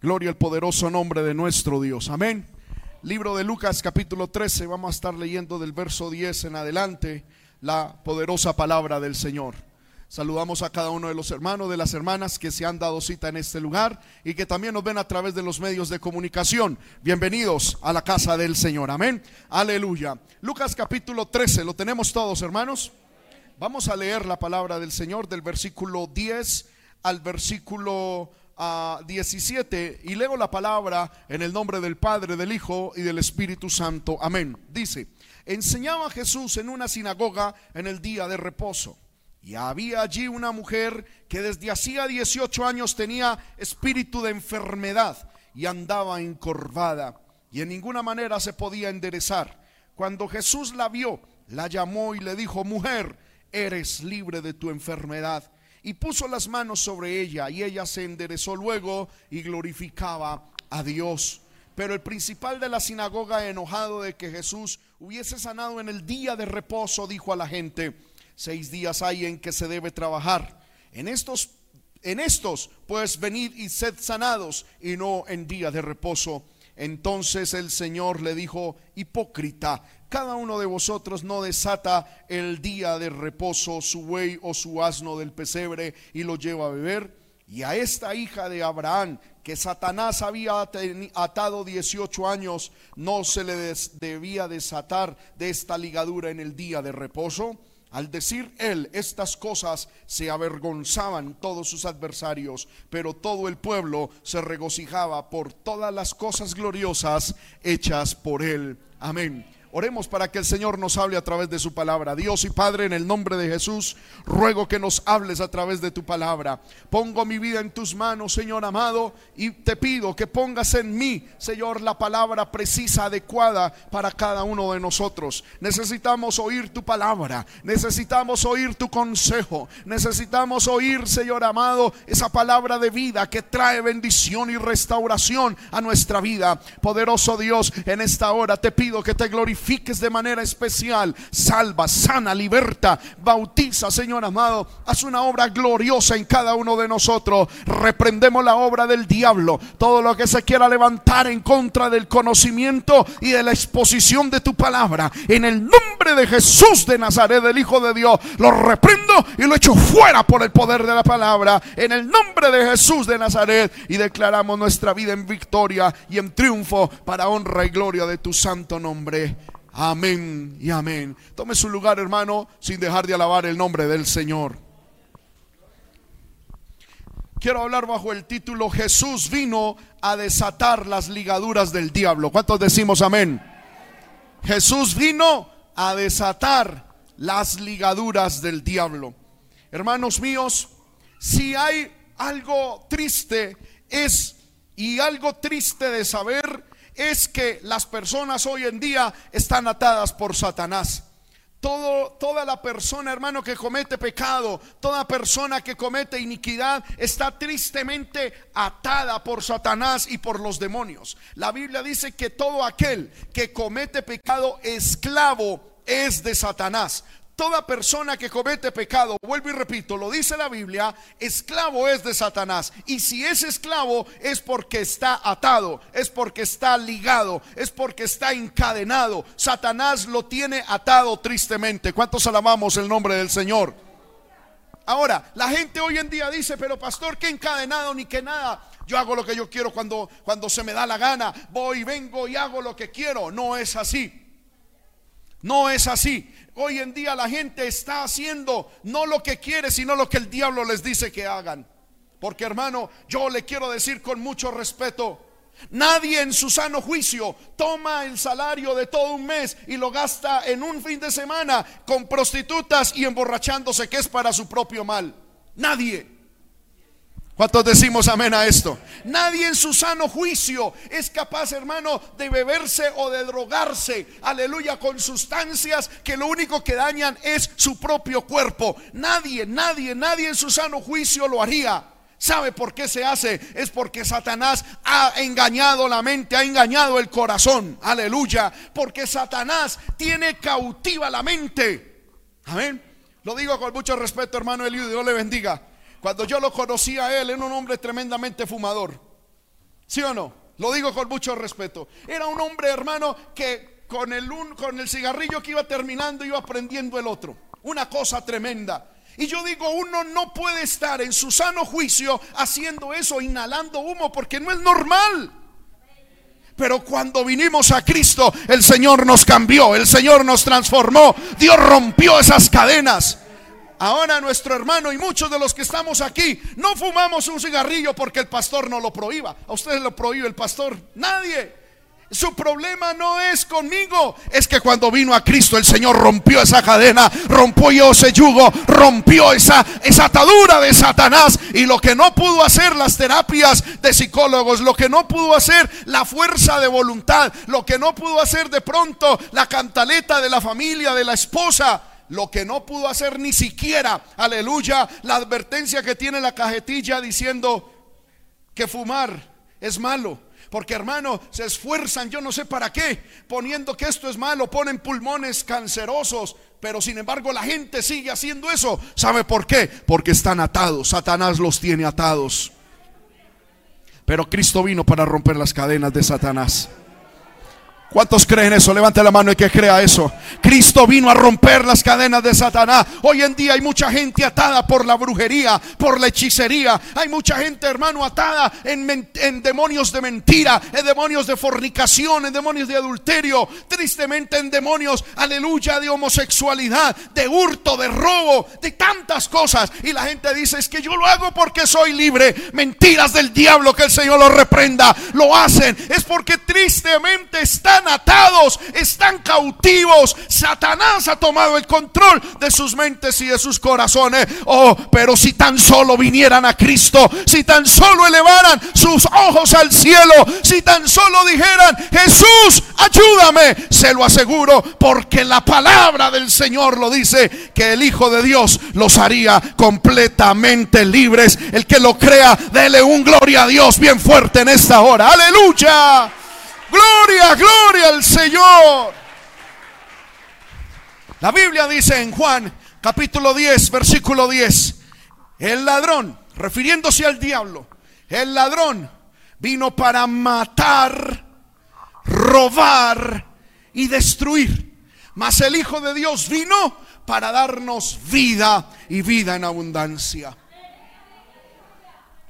Gloria al poderoso nombre de nuestro Dios. Amén. Libro de Lucas capítulo 13. Vamos a estar leyendo del verso 10 en adelante la poderosa palabra del Señor. Saludamos a cada uno de los hermanos, de las hermanas que se han dado cita en este lugar y que también nos ven a través de los medios de comunicación. Bienvenidos a la casa del Señor. Amén. Aleluya. Lucas capítulo 13. ¿Lo tenemos todos, hermanos? Vamos a leer la palabra del Señor del versículo 10 al versículo a 17 y leo la palabra en el nombre del Padre, del Hijo y del Espíritu Santo. Amén. Dice, enseñaba Jesús en una sinagoga en el día de reposo. Y había allí una mujer que desde hacía 18 años tenía espíritu de enfermedad y andaba encorvada y en ninguna manera se podía enderezar. Cuando Jesús la vio, la llamó y le dijo, mujer, eres libre de tu enfermedad. Y puso las manos sobre ella y ella se enderezó luego y glorificaba a Dios. Pero el principal de la sinagoga, enojado de que Jesús hubiese sanado en el día de reposo, dijo a la gente, seis días hay en que se debe trabajar. En estos, en estos, pues venid y sed sanados y no en día de reposo. Entonces el Señor le dijo, hipócrita, cada uno de vosotros no desata el día de reposo su buey o su asno del pesebre y lo lleva a beber. Y a esta hija de Abraham, que Satanás había atado 18 años, no se le debía desatar de esta ligadura en el día de reposo. Al decir él estas cosas se avergonzaban todos sus adversarios, pero todo el pueblo se regocijaba por todas las cosas gloriosas hechas por él. Amén. Oremos para que el Señor nos hable a través de su palabra. Dios y Padre, en el nombre de Jesús, ruego que nos hables a través de tu palabra. Pongo mi vida en tus manos, Señor amado, y te pido que pongas en mí, Señor, la palabra precisa, adecuada para cada uno de nosotros. Necesitamos oír tu palabra, necesitamos oír tu consejo, necesitamos oír, Señor amado, esa palabra de vida que trae bendición y restauración a nuestra vida. Poderoso Dios, en esta hora te pido que te glorifiques de manera especial. Salva, sana, liberta, bautiza, Señor amado. Haz una obra gloriosa en cada uno de nosotros. Reprendemos la obra del diablo. Todo lo que se quiera levantar en contra del conocimiento y de la exposición de tu palabra. En el nombre de Jesús de Nazaret, el Hijo de Dios, lo reprendo y lo echo fuera por el poder de la palabra. En el nombre de Jesús de Nazaret. Y declaramos nuestra vida en victoria y en triunfo para honra y gloria de tu santo nombre. Amén y amén. Tome su lugar, hermano, sin dejar de alabar el nombre del Señor. Quiero hablar bajo el título Jesús vino a desatar las ligaduras del diablo. ¿Cuántos decimos amén? Jesús vino a desatar las ligaduras del diablo. Hermanos míos, si hay algo triste es y algo triste de saber es que las personas hoy en día están atadas por Satanás. Toda la persona, hermano, que comete pecado, toda persona que comete iniquidad está tristemente atada por Satanás y por los demonios. La Biblia dice que todo aquel que comete pecado esclavo es de Satanás. Toda persona que comete pecado, vuelvo y repito, lo dice la Biblia, esclavo es de Satanás. Y si es esclavo es porque está atado, es porque está ligado, es porque está encadenado. Satanás lo tiene atado tristemente. ¿Cuántos alabamos el nombre del Señor? Ahora, la gente hoy en día dice, pero pastor, que encadenado ni que nada. Yo hago lo que yo quiero cuando, cuando se me da la gana. Voy, vengo y hago lo que quiero. No es así. No es así. Hoy en día la gente está haciendo no lo que quiere, sino lo que el diablo les dice que hagan. Porque hermano, yo le quiero decir con mucho respeto, nadie en su sano juicio toma el salario de todo un mes y lo gasta en un fin de semana con prostitutas y emborrachándose que es para su propio mal. Nadie. ¿Cuántos decimos amén a esto? Nadie en su sano juicio es capaz, hermano, de beberse o de drogarse, aleluya, con sustancias que lo único que dañan es su propio cuerpo. Nadie, nadie, nadie en su sano juicio lo haría. ¿Sabe por qué se hace? Es porque Satanás ha engañado la mente, ha engañado el corazón. Aleluya. Porque Satanás tiene cautiva la mente. Amén. Lo digo con mucho respeto, hermano Eliud, Dios le bendiga. Cuando yo lo conocí a él, era un hombre tremendamente fumador. ¿Sí o no? Lo digo con mucho respeto. Era un hombre, hermano, que con el, un, con el cigarrillo que iba terminando iba prendiendo el otro. Una cosa tremenda. Y yo digo, uno no puede estar en su sano juicio haciendo eso, inhalando humo, porque no es normal. Pero cuando vinimos a Cristo, el Señor nos cambió, el Señor nos transformó, Dios rompió esas cadenas. Ahora nuestro hermano y muchos de los que estamos aquí no fumamos un cigarrillo porque el pastor no lo prohíba. A ustedes lo prohíbe el pastor. Nadie. Su problema no es conmigo, es que cuando vino a Cristo el Señor rompió esa cadena, rompió ese yugo, rompió esa, esa atadura de Satanás. Y lo que no pudo hacer las terapias de psicólogos, lo que no pudo hacer la fuerza de voluntad, lo que no pudo hacer de pronto la cantaleta de la familia, de la esposa, lo que no pudo hacer ni siquiera, aleluya, la advertencia que tiene la cajetilla diciendo que fumar es malo. Porque hermano, se esfuerzan, yo no sé para qué, poniendo que esto es malo, ponen pulmones cancerosos, pero sin embargo la gente sigue haciendo eso. ¿Sabe por qué? Porque están atados, Satanás los tiene atados. Pero Cristo vino para romper las cadenas de Satanás. ¿Cuántos creen eso? Levante la mano y que crea eso. Cristo vino a romper las cadenas de Satanás. Hoy en día hay mucha gente atada por la brujería, por la hechicería. Hay mucha gente, hermano, atada en, en, demonios de mentira, en demonios de fornicación, en demonios de adulterio. Tristemente en demonios, aleluya, de homosexualidad, de hurto, de robo, de tantas cosas. Y la gente dice, es que yo lo hago porque soy libre. Mentiras del diablo, que el Señor lo reprenda. Lo hacen. Es porque tristemente está atados, están cautivos. Satanás ha tomado el control de sus mentes y de sus corazones. Oh, pero si tan solo vinieran a Cristo, si tan solo elevaran sus ojos al cielo, si tan solo dijeran, Jesús, ayúdame, se lo aseguro, porque la palabra del Señor lo dice, que el Hijo de Dios los haría completamente libres. El que lo crea, dele un gloria a Dios bien fuerte en esta hora. Aleluya. Gloria, gloria al Señor. La Biblia dice en Juan capítulo 10, versículo 10, el ladrón, refiriéndose al diablo, el ladrón vino para matar, robar y destruir. Mas el Hijo de Dios vino para darnos vida y vida en abundancia.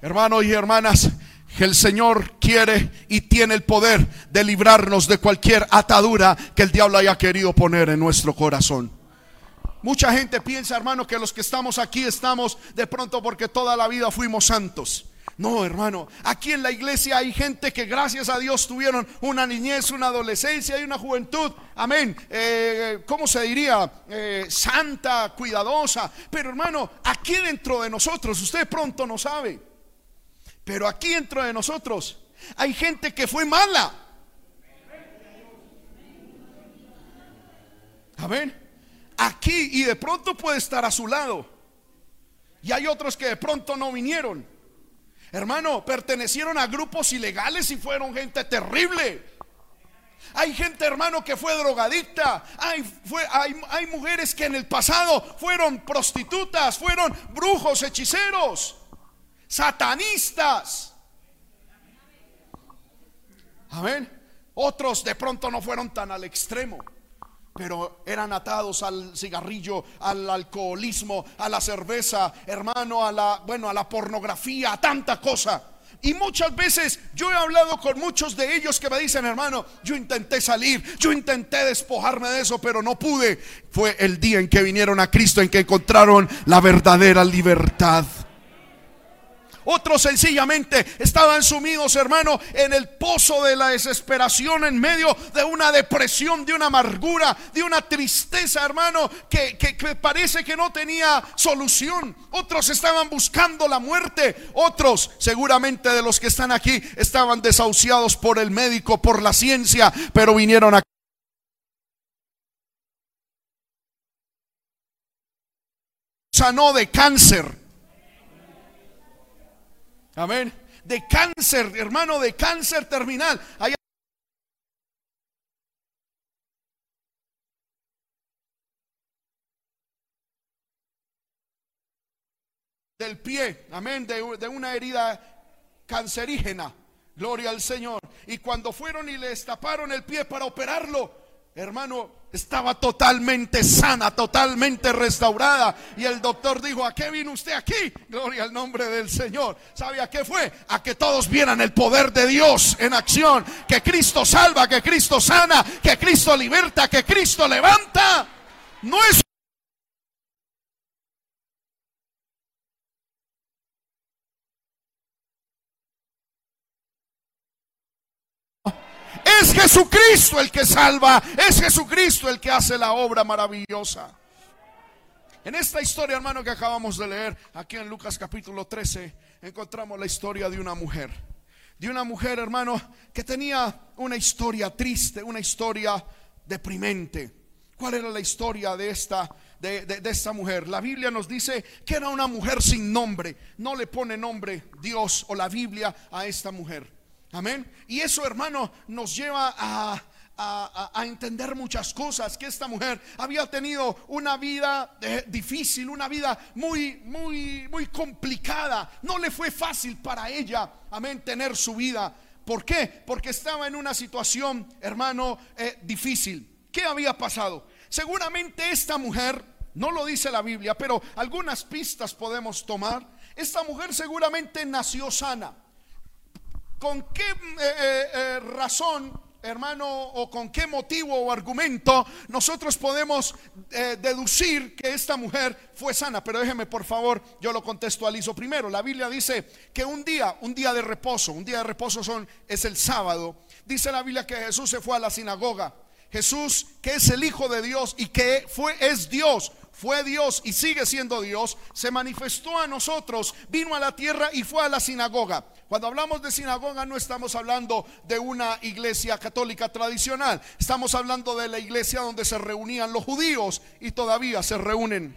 Hermanos y hermanas, que el Señor quiere y tiene el poder de librarnos de cualquier atadura que el diablo haya querido poner en nuestro corazón. Mucha gente piensa, hermano, que los que estamos aquí estamos de pronto porque toda la vida fuimos santos. No, hermano, aquí en la iglesia hay gente que gracias a Dios tuvieron una niñez, una adolescencia y una juventud, amén, eh, ¿cómo se diría? Eh, santa, cuidadosa. Pero hermano, aquí dentro de nosotros, usted pronto no sabe. Pero aquí dentro de nosotros hay gente que fue mala. Amén. Aquí y de pronto puede estar a su lado. Y hay otros que de pronto no vinieron. Hermano, pertenecieron a grupos ilegales y fueron gente terrible. Hay gente, hermano, que fue drogadicta. Hay, fue, hay, hay mujeres que en el pasado fueron prostitutas, fueron brujos, hechiceros satanistas. Amén. Otros de pronto no fueron tan al extremo, pero eran atados al cigarrillo, al alcoholismo, a la cerveza, hermano, a la, bueno, a la pornografía, a tanta cosa. Y muchas veces yo he hablado con muchos de ellos que me dicen, hermano, yo intenté salir, yo intenté despojarme de eso, pero no pude. Fue el día en que vinieron a Cristo, en que encontraron la verdadera libertad. Otros sencillamente estaban sumidos, hermano, en el pozo de la desesperación, en medio de una depresión, de una amargura, de una tristeza, hermano, que, parece que no tenía solución. Otros estaban buscando la muerte. Otros, seguramente de los que están aquí, estaban desahuciados por el médico, por la ciencia, pero vinieron a sanó de cáncer Amén. De cáncer, hermano, de cáncer terminal. del pie, amén, de, de, una herida cancerígena. Gloria al Señor. Y cuando fueron y le destaparon el pie para operarlo, hermano, estaba totalmente sana, totalmente restaurada. Y el doctor dijo, ¿a qué vino usted aquí? Gloria al nombre del Señor. ¿Sabe a qué fue? A que todos vieran el poder de Dios en acción. Que Cristo salva, que Cristo sana, que Cristo liberta, que Cristo levanta. No es Jesucristo el que salva, es Jesucristo el que hace la obra maravillosa. En esta historia, hermano, que acabamos de leer, aquí en Lucas capítulo 13, encontramos la historia de una mujer. De una mujer, hermano, que tenía una historia triste, una historia deprimente. ¿Cuál era la historia de esta, de, de, esta mujer? La Biblia nos dice que era una mujer sin nombre. No le pone nombre Dios o la Biblia a esta mujer. Amén. Y eso, hermano, nos lleva a, a, entender muchas cosas, que esta mujer había tenido una vida eh, difícil, una vida muy, muy, muy complicada. No le fue fácil para ella, amén, tener su vida. ¿Por qué? Porque estaba en una situación, hermano, eh, difícil. ¿Qué había pasado? Seguramente esta mujer, no lo dice la Biblia, pero algunas pistas podemos tomar. Esta mujer seguramente nació sana. ¿Con qué eh, eh, eh, razón, hermano, o con qué motivo o argumento nosotros podemos deducir que esta mujer fue sana? Pero déjeme, por favor, yo lo contextualizo primero. La Biblia dice que un día, un día de reposo, un día de reposo son, es el sábado. Dice la Biblia que Jesús se fue a la sinagoga. Jesús, que es el Hijo de Dios y que fue, es Dios, fue Dios y sigue siendo Dios, se manifestó a nosotros, vino a la tierra y fue a la sinagoga. Cuando hablamos de sinagoga no estamos hablando de una iglesia católica tradicional, estamos hablando de la iglesia donde se reunían los judíos y todavía se reúnen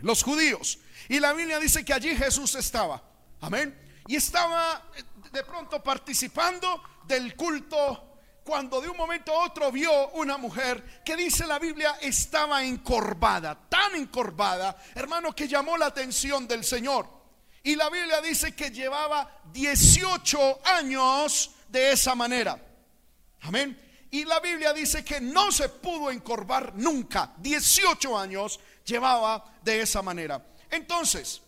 los judíos. Y la Biblia dice que allí Jesús estaba, amén, y estaba de pronto participando del culto cuando de un momento a otro vio una mujer que dice la Biblia estaba encorvada, tan encorvada, hermano, que llamó la atención del Señor. Y la Biblia dice que llevaba 18 años de esa manera. Amén. Y la Biblia dice que no se pudo encorvar nunca. 18 años llevaba de esa manera. Entonces,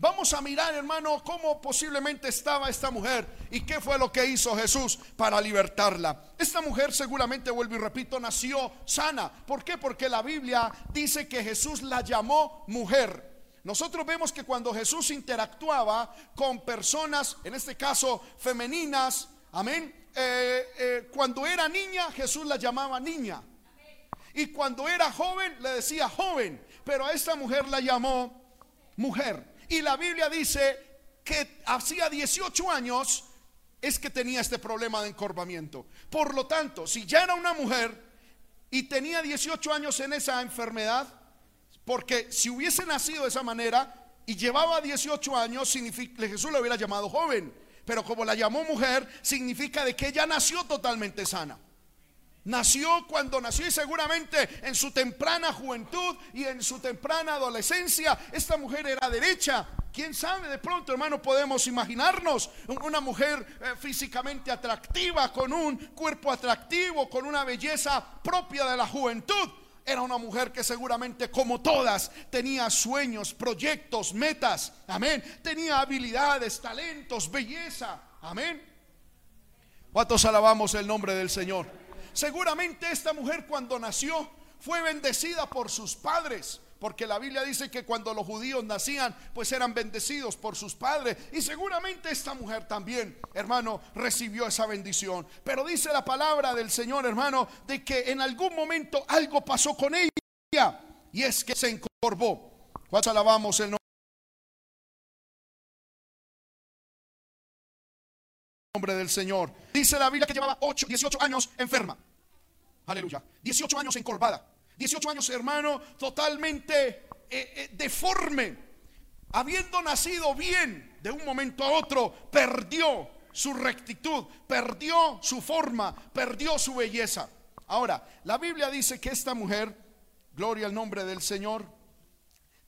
Vamos a mirar, hermano, cómo posiblemente estaba esta mujer y qué fue lo que hizo Jesús para libertarla. Esta mujer seguramente, vuelvo y repito, nació sana. ¿Por qué? Porque la Biblia dice que Jesús la llamó mujer. Nosotros vemos que cuando Jesús interactuaba con personas, en este caso femeninas, amén, eh, eh, cuando era niña, Jesús la llamaba niña. Y cuando era joven, le decía joven. Pero a esta mujer la llamó mujer. Y la Biblia dice que hacía 18 años es que tenía este problema de encorvamiento. Por lo tanto, si ya era una mujer y tenía 18 años en esa enfermedad, porque si hubiese nacido de esa manera y llevaba 18 años, Jesús le hubiera llamado joven. Pero como la llamó mujer, significa de que ella nació totalmente sana. Nació cuando nació y seguramente en su temprana juventud y en su temprana adolescencia esta mujer era derecha. ¿Quién sabe? De pronto, hermano, podemos imaginarnos una mujer eh, físicamente atractiva, con un cuerpo atractivo, con una belleza propia de la juventud. Era una mujer que seguramente como todas tenía sueños, proyectos, metas. Amén. Tenía habilidades, talentos, belleza. Amén. ¿Cuántos alabamos el nombre del Señor? Seguramente esta mujer cuando nació fue bendecida por sus padres. Porque la Biblia dice que cuando los judíos nacían, pues eran bendecidos por sus padres. Y seguramente esta mujer también, hermano, recibió esa bendición. Pero dice la palabra del Señor, hermano, de que en algún momento algo pasó con ella. Y es que se encorvó. ¿Cuántos alabamos el nombre del Señor? Dice la Biblia que llevaba 8, 18 años enferma. Aleluya. 18 años encorvada. 18 años, hermano, totalmente eh, eh, deforme. Habiendo nacido bien, de un momento a otro, perdió su rectitud, perdió su forma, perdió su belleza. Ahora, la Biblia dice que esta mujer, gloria al nombre del Señor,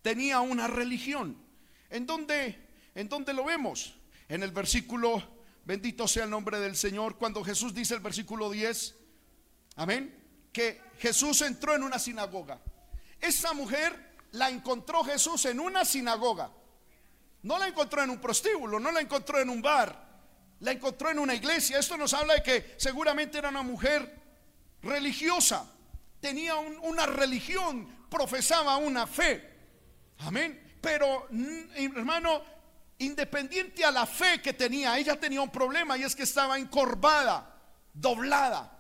tenía una religión. ¿En dónde, en dónde lo vemos? En el versículo Bendito sea el nombre del Señor. Cuando Jesús dice el versículo 10, amén, que Jesús entró en una sinagoga. Esa mujer la encontró Jesús en una sinagoga. No la encontró en un prostíbulo, no la encontró en un bar, la encontró en una iglesia. Esto nos habla de que seguramente era una mujer religiosa, tenía una religión, profesaba una fe. Amén. Pero, hermano, independiente a la fe que tenía, ella tenía un problema y es que estaba encorvada, doblada.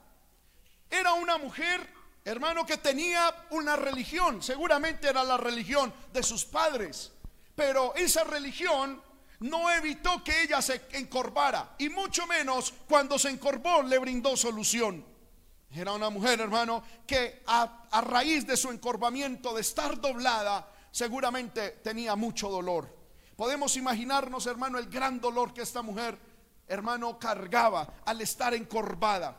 Era una mujer, hermano, que tenía una religión, seguramente era la religión de sus padres, pero esa religión no evitó que ella se encorvara y mucho menos cuando se encorvó le brindó solución. Era una mujer, hermano, que a, a raíz de su encorvamiento, de estar doblada, seguramente tenía mucho dolor. Podemos imaginarnos, hermano, el gran dolor que esta mujer, hermano, cargaba al estar encorvada.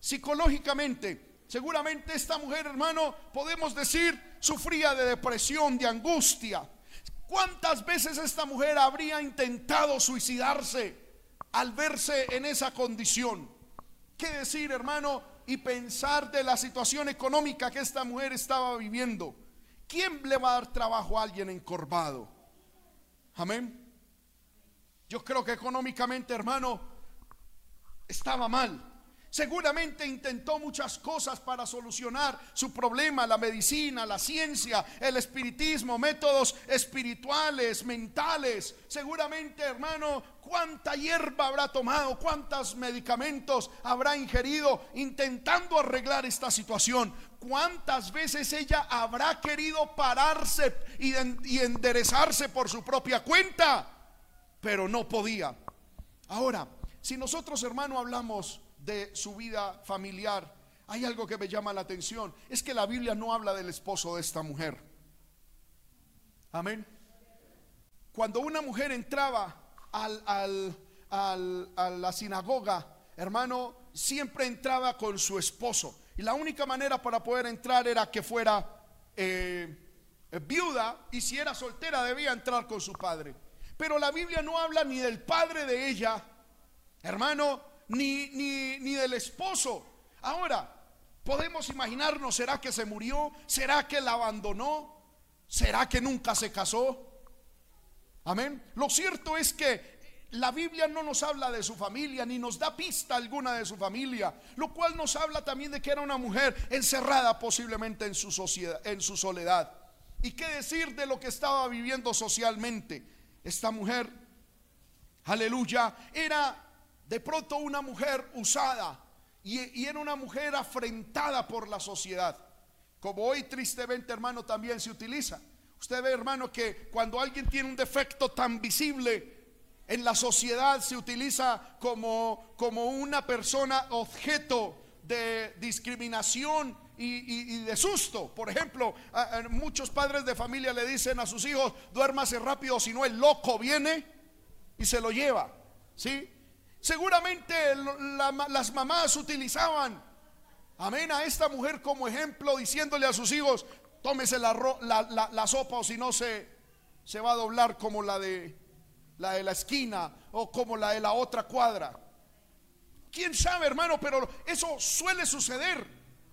Psicológicamente, seguramente esta mujer, hermano, podemos decir, sufría de depresión, de angustia. ¿Cuántas veces esta mujer habría intentado suicidarse al verse en esa condición? ¿Qué decir, hermano? Y pensar de la situación económica que esta mujer estaba viviendo. ¿Quién le va a dar trabajo a alguien encorvado? Amén. Yo creo que económicamente, hermano, estaba mal. Seguramente intentó muchas cosas para solucionar su problema, la medicina, la ciencia, el espiritismo, métodos espirituales, mentales. Seguramente, hermano, cuánta hierba habrá tomado, cuántos medicamentos habrá ingerido intentando arreglar esta situación. Cuántas veces ella habrá querido pararse y, enderezarse por su propia cuenta, pero no podía. Ahora, si nosotros, hermano, hablamos de su vida familiar, hay algo que me llama la atención. Es que la Biblia no habla del esposo de esta mujer. Amén. Cuando una mujer entraba al, a la sinagoga, hermano, siempre entraba con su esposo. Y la única manera para poder entrar era que fuera eh, viuda y si era soltera debía entrar con su padre. Pero la Biblia no habla ni del padre de ella, hermano, ni, ni, del esposo. Ahora, podemos imaginarnos, ¿será que se murió? ¿Será que la abandonó? ¿Será que nunca se casó? Amén. Lo cierto es que la Biblia no nos habla de su familia ni nos da pista alguna de su familia, lo cual nos habla también de que era una mujer encerrada posiblemente en su sociedad, en su soledad. ¿Y qué decir de lo que estaba viviendo socialmente? Esta mujer, aleluya, era de pronto una mujer usada y, era una mujer afrentada por la sociedad, como hoy tristemente hermano también se utiliza. Usted ve hermano que cuando alguien tiene un defecto tan visible en la sociedad se utiliza como, como una persona objeto de discriminación y, de susto. Por ejemplo, muchos padres de familia le dicen a sus hijos, duérmase rápido, si no el loco viene y se lo lleva. ¿Sí? Seguramente las mamás utilizaban, amén, a esta mujer como ejemplo, diciéndole a sus hijos, tómese la, la, sopa o si no se, se va a doblar como la de la de la esquina o como la de la otra cuadra. ¿Quién sabe, hermano? Pero eso suele suceder.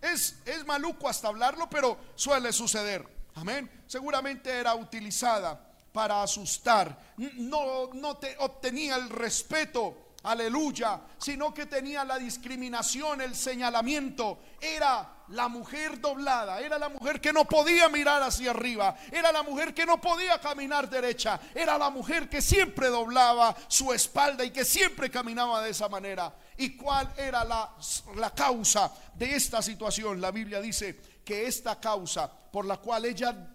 Es, es maluco hasta hablarlo, pero suele suceder. Amén. Seguramente era utilizada para asustar. No, no te obtenía el respeto aleluya, sino que tenía la discriminación, el señalamiento. Era la mujer doblada, era la mujer que no podía mirar hacia arriba, era la mujer que no podía caminar derecha, era la mujer que siempre doblaba su espalda y que siempre caminaba de esa manera. ¿Y cuál era la, la causa de esta situación? La Biblia dice que esta causa por la cual ella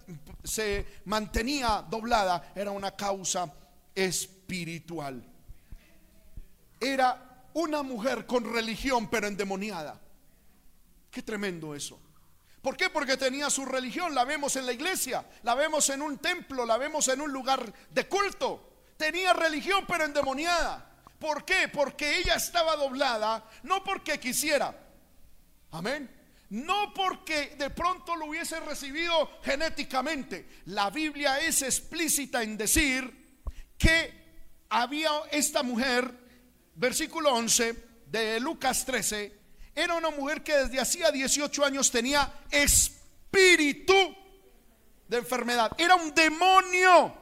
se mantenía doblada era una causa espiritual era una mujer con religión pero endemoniada. Qué tremendo eso. ¿Por qué? Porque tenía su religión, la vemos en la iglesia, la vemos en un templo, la vemos en un lugar de culto. Tenía religión pero endemoniada. ¿Por qué? Porque ella estaba doblada, no porque quisiera. Amén. No porque de pronto lo hubiese recibido genéticamente. La Biblia es explícita en decir que había esta mujer versículo 11 de Lucas 13, era una mujer que desde hacía 18 años tenía espíritu de enfermedad. Era un demonio.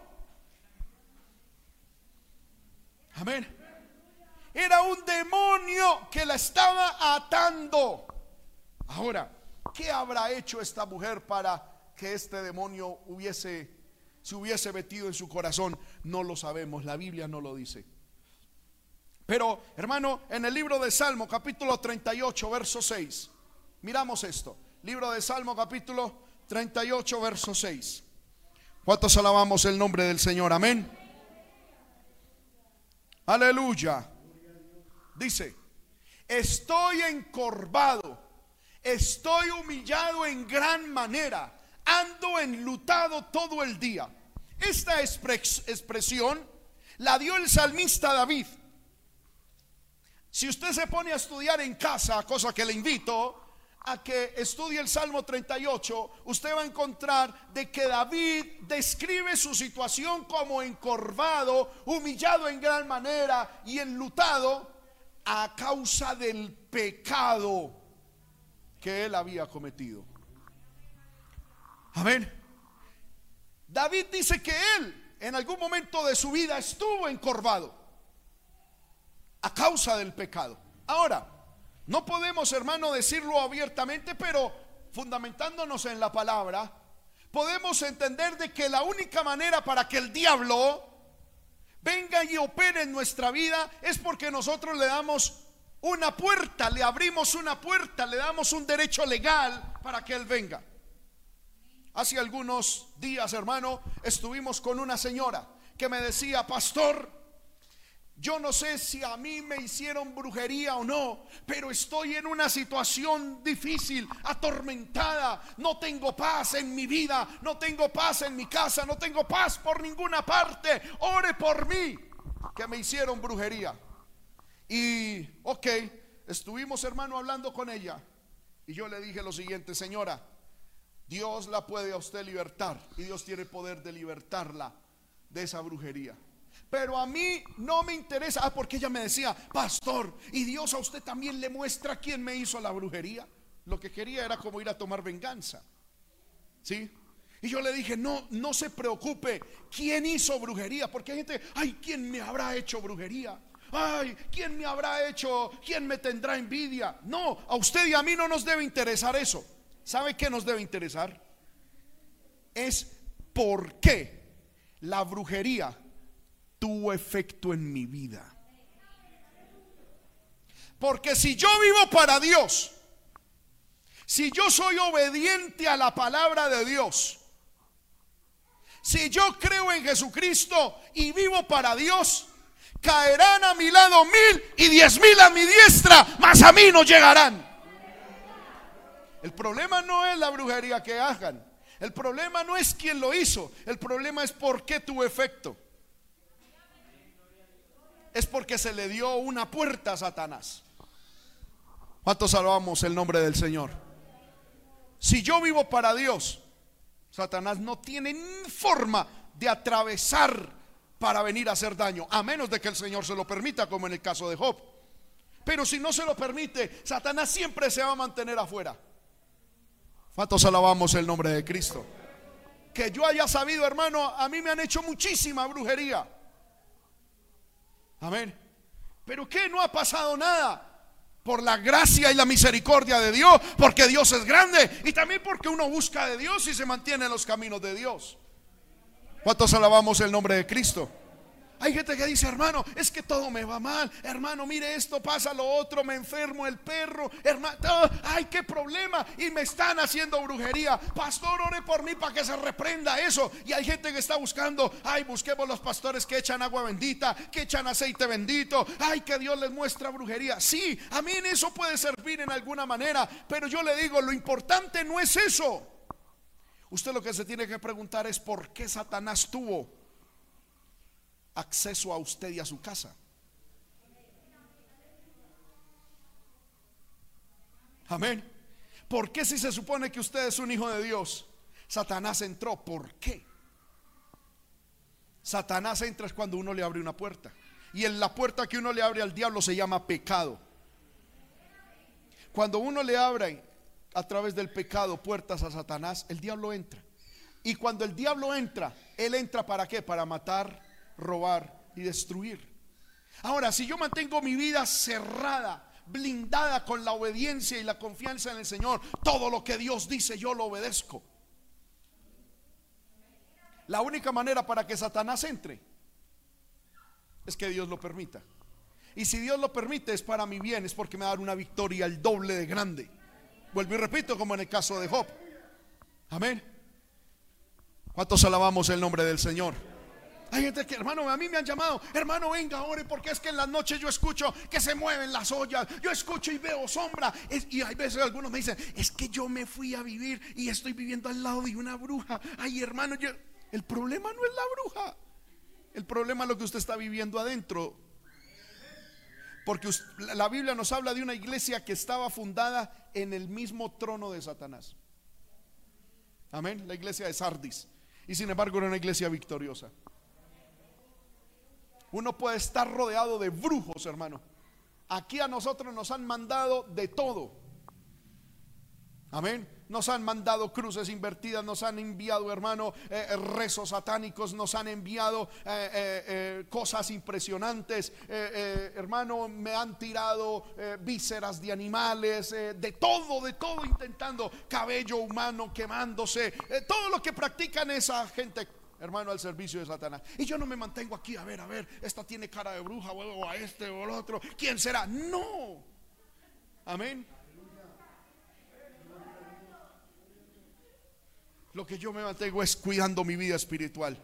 Amén. Era un demonio que la estaba atando. Ahora, ¿qué habrá hecho esta mujer para que este demonio hubiese se hubiese metido en su corazón? No lo sabemos, la Biblia no lo dice. Pero, hermano, en el libro de Salmo, capítulo 38, verso 6, miramos esto. Libro de Salmo, capítulo 38, verso 6. ¿Cuántos alabamos el nombre del Señor? Amén. Aleluya. Dice, estoy encorvado, estoy humillado en gran manera, ando enlutado todo el día. Esta expresión la dio el salmista David si usted se pone a estudiar en casa, cosa que le invito a que estudie el Salmo 38, usted va a encontrar de que David describe su situación como encorvado, humillado en gran manera y enlutado a causa del pecado que él había cometido. Amén. David dice que él en algún momento de su vida estuvo encorvado a causa del pecado. Ahora, no podemos, hermano, decirlo abiertamente, pero fundamentándonos en la palabra, podemos entender de que la única manera para que el diablo venga y opere en nuestra vida es porque nosotros le damos una puerta, le abrimos una puerta, le damos un derecho legal para que él venga. Hace algunos días, hermano, estuvimos con una señora que me decía, pastor, yo no sé si a mí me hicieron brujería o no, pero estoy en una situación difícil, atormentada. No tengo paz en mi vida, no tengo paz en mi casa, no tengo paz por ninguna parte. Ore por mí, que me hicieron brujería. Y, ok, estuvimos hermano hablando con ella. Y yo le dije lo siguiente, señora, Dios la puede a usted libertar y Dios tiene poder de libertarla de esa brujería. Pero a mí no me interesa. Ah, porque ella me decía, pastor, y Dios a usted también le muestra quién me hizo la brujería. Lo que quería era como ir a tomar venganza. ¿Sí? Y yo le dije, no, no se preocupe, ¿quién hizo brujería? Porque hay gente, ay, ¿quién me habrá hecho brujería? Ay, ¿quién me habrá hecho? ¿Quién me tendrá envidia? No, a usted y a mí no nos debe interesar eso. ¿Sabe qué nos debe interesar? Es por qué la brujería tuvo efecto en mi vida. Porque si yo vivo para Dios, si yo soy obediente a la palabra de Dios, si yo creo en Jesucristo y vivo para Dios, caerán a mi lado mil y diez mil a mi diestra, mas a mí no llegarán. El problema no es la brujería que hagan. El problema no es quién lo hizo. El problema es por qué tuvo efecto es porque se le dio una puerta a Satanás. ¿Cuántos salvamos el nombre del Señor? Si yo vivo para Dios, Satanás no tiene forma de atravesar para venir a hacer daño, a menos de que el Señor se lo permita, como en el caso de Job. Pero si no se lo permite, Satanás siempre se va a mantener afuera. ¿Cuántos alabamos el nombre de Cristo? Que yo haya sabido, hermano, a mí me han hecho muchísima brujería. Amén. Pero que no ha pasado nada. Por la gracia y la misericordia de Dios, porque Dios es grande y también porque uno busca de Dios y se mantiene en los caminos de Dios. ¿Cuántos alabamos el nombre de Cristo? Hay gente que dice, hermano, es que todo me va mal. Hermano, mire esto, pasa lo otro, me enfermo el perro. Hermano, ay, qué problema. Y me están haciendo brujería. Pastor, ore por mí para que se reprenda eso. Y hay gente que está buscando, ay, busquemos los pastores que echan agua bendita, que echan aceite bendito. Ay, que Dios les muestra brujería. Sí, a mí en eso puede servir en alguna manera. Pero yo le digo, lo importante no es eso. Usted lo que se tiene que preguntar es por qué Satanás tuvo acceso a usted y a su casa. Amén. ¿Por qué si se supone que usted es un hijo de Dios? Satanás entró. ¿Por qué? Satanás entra es cuando uno le abre una puerta. Y en la puerta que uno le abre al diablo se llama pecado. Cuando uno le abre a través del pecado puertas a Satanás, el diablo entra. Y cuando el diablo entra, él entra para qué? Para matar, robar y destruir. Ahora, si yo mantengo mi vida cerrada, blindada con la obediencia y la confianza en el Señor, todo lo que Dios dice yo lo obedezco. La única manera para que Satanás entre es que Dios lo permita. Y si Dios lo permite es para mi bien, es porque me va a dar una victoria el doble de grande. Vuelvo y repito como en el caso de Job. Amén. ¿Cuántos alabamos el nombre del Señor? Hay gente que, hermano, a mí me han llamado, hermano, venga, ore, porque es que en las noches yo escucho que se mueven las ollas, yo escucho y veo sombra. y hay veces algunos me dicen, es que yo me fui a vivir y estoy viviendo al lado de una bruja. Ay, hermano, yo, el problema no es la bruja. El problema es lo que usted está viviendo adentro. Porque la Biblia nos habla de una iglesia que estaba fundada en el mismo trono de Satanás. Amén. La iglesia de Sardis. Y sin embargo era una iglesia victoriosa. Uno puede estar rodeado de brujos, hermano. Aquí a nosotros nos han mandado de todo. Amén. Nos han mandado cruces invertidas, nos han enviado, hermano, eh, eh, rezos satánicos, nos han enviado eh, cosas impresionantes. hermano, me han tirado vísceras de animales, de todo, de todo, intentando cabello humano quemándose. todo lo que practican esa gente hermano, al servicio de Satanás. Y yo no me mantengo aquí, a ver, a ver, esta tiene cara de bruja, o a este o al otro. ¿Quién será? No. Amén. Lo que yo me mantengo es cuidando mi vida espiritual.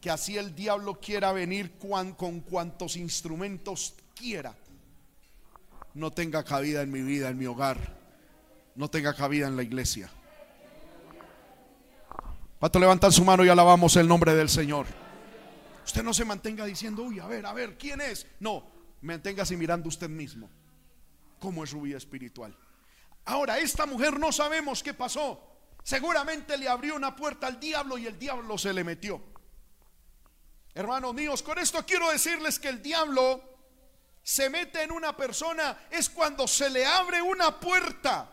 Que así el diablo quiera venir con cuantos instrumentos quiera. No tenga cabida en mi vida, en mi hogar. No tenga cabida en la iglesia. ¿Cuánto levantar su mano y alabamos el nombre del Señor? Usted no se mantenga diciendo, uy, a ver, a ver, ¿quién es? No, manténgase mirando usted mismo. ¿Cómo es su vida espiritual? Ahora, esta mujer no sabemos qué pasó. Seguramente le abrió una puerta al diablo y el diablo se le metió. Hermanos míos, con esto quiero decirles que el diablo se mete en una persona es cuando se le abre una puerta.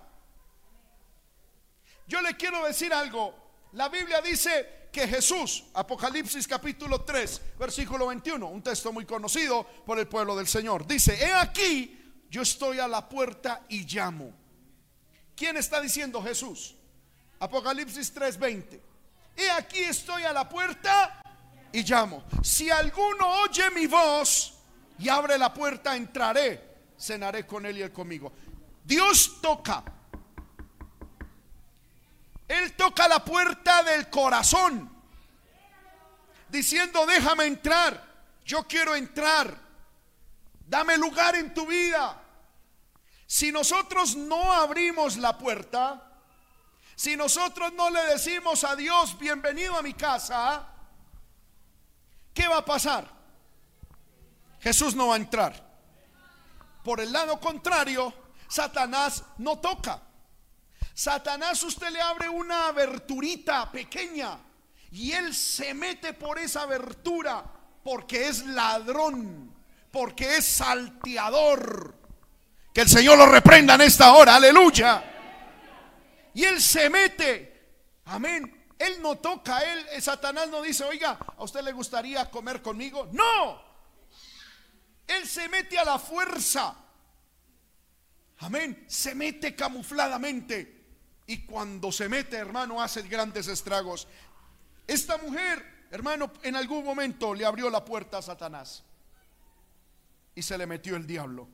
Yo le quiero decir algo. La Biblia dice que Jesús, Apocalipsis capítulo 3, versículo 21, un texto muy conocido por el pueblo del Señor, dice, he aquí, yo estoy a la puerta y llamo. ¿Quién está diciendo Jesús? Apocalipsis 3:20. He aquí estoy a la puerta y llamo. Si alguno oye mi voz y abre la puerta, entraré, cenaré con él y él conmigo. Dios toca. Él toca la puerta del corazón, diciendo, déjame entrar, yo quiero entrar, dame lugar en tu vida. Si nosotros no abrimos la puerta, si nosotros no le decimos a Dios, bienvenido a mi casa, ¿qué va a pasar? Jesús no va a entrar. Por el lado contrario, Satanás no toca. Satanás usted le abre una aberturita pequeña y él se mete por esa abertura porque es ladrón, porque es salteador. Que el Señor lo reprenda en esta hora, aleluya. Y él se mete. Amén. Él no toca, él, eh, Satanás no dice, oiga, ¿a usted le gustaría comer conmigo? No. Él se mete a la fuerza. Amén. Se mete camufladamente. Y cuando se mete, hermano, hace grandes estragos. Esta mujer, hermano, en algún momento le abrió la puerta a Satanás. Y se le metió el diablo.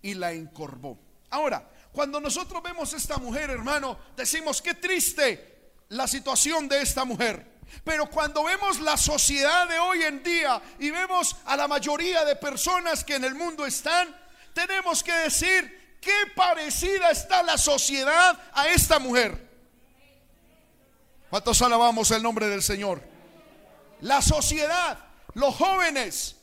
Y la encorvó. Ahora, cuando nosotros vemos esta mujer, hermano, decimos qué triste la situación de esta mujer. Pero cuando vemos la sociedad de hoy en día y vemos a la mayoría de personas que en el mundo están, tenemos que decir qué parecida está la sociedad a esta mujer. ¿Cuántos alabamos el nombre del Señor? La sociedad, los jóvenes,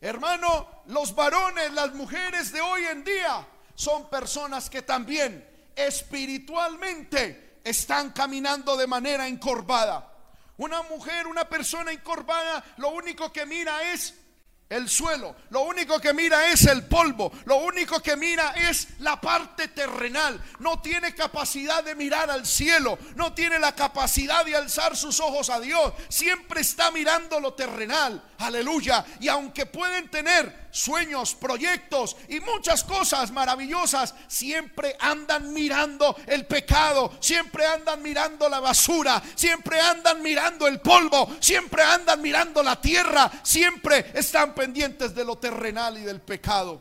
hermano, los varones, las mujeres de hoy en día son personas que también espiritualmente están caminando de manera encorvada. Una mujer, una persona encorvada, lo único que mira es el suelo. Lo único que mira es el polvo. Lo único que mira es la parte terrenal. No tiene capacidad de mirar al cielo. No tiene la capacidad de alzar sus ojos a Dios. Siempre está mirando lo terrenal. Aleluya. Y aunque pueden tener sueños, proyectos y muchas cosas maravillosas, siempre andan mirando el pecado. Siempre andan mirando la basura. Siempre andan mirando el polvo. Siempre andan mirando la tierra. Siempre están pendientes de lo terrenal y del pecado.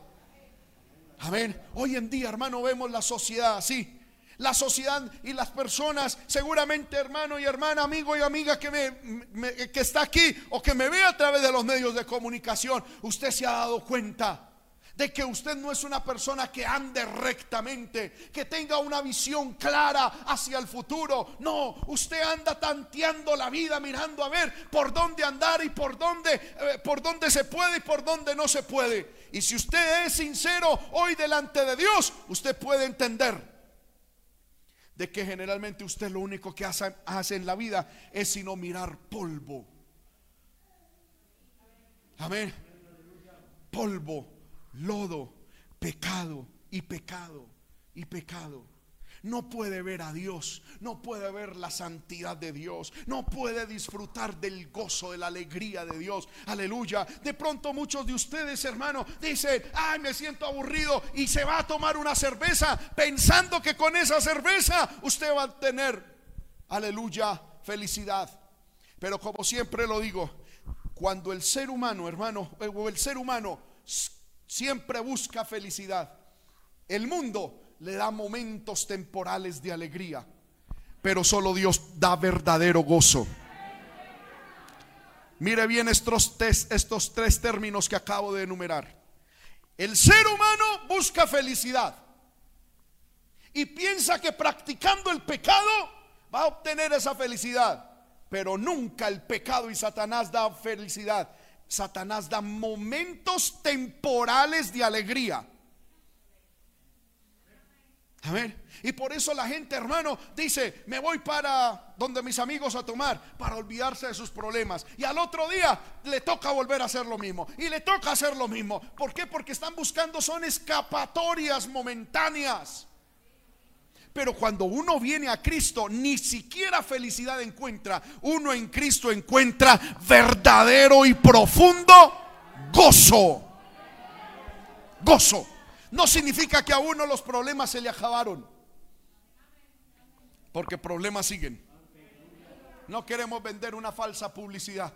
Amén. Hoy en día, hermano, vemos la sociedad así. La sociedad y las personas, seguramente hermano y hermana, amigo y amiga que, me, está aquí o que me ve a través de los medios de comunicación, usted se ha dado cuenta de que usted no es una persona que ande rectamente, que tenga una visión clara hacia el futuro. No, usted anda tanteando la vida, mirando a ver por dónde andar y por dónde, eh, por dónde se puede y por dónde no se puede. Y si usted es sincero hoy delante de Dios, usted puede entender de que generalmente usted lo único que hace, hace en la vida es sino mirar polvo. Amén. Polvo lodo, pecado y pecado y pecado. No puede ver a Dios, no puede ver la santidad de Dios, no puede disfrutar del gozo, de la alegría de Dios. Aleluya. De pronto muchos de ustedes, hermano, dicen, ay, me siento aburrido y se va a tomar una cerveza pensando que con esa cerveza usted va a tener, aleluya, felicidad. Pero como siempre lo digo, cuando el ser humano, hermano, o el ser humano siempre busca felicidad. El mundo le da momentos temporales de alegría, pero solo Dios da verdadero gozo. Mire bien estos, estos tres términos que acabo de enumerar. El ser humano busca felicidad y piensa que practicando el pecado va a obtener esa felicidad, pero nunca el pecado y Satanás da felicidad. Satanás da momentos temporales de alegría. Y por eso la gente, hermano, dice, me voy para donde mis amigos a tomar, para olvidarse de sus problemas. Y al otro día le toca volver a hacer lo mismo. Y le toca hacer lo mismo. ¿Por qué? Porque están buscando, son escapatorias momentáneas. Pero cuando uno viene a Cristo, ni siquiera felicidad encuentra. Uno en Cristo encuentra verdadero y profundo gozo. Gozo. No significa que a uno los problemas se le acabaron. Porque problemas siguen. No queremos vender una falsa publicidad.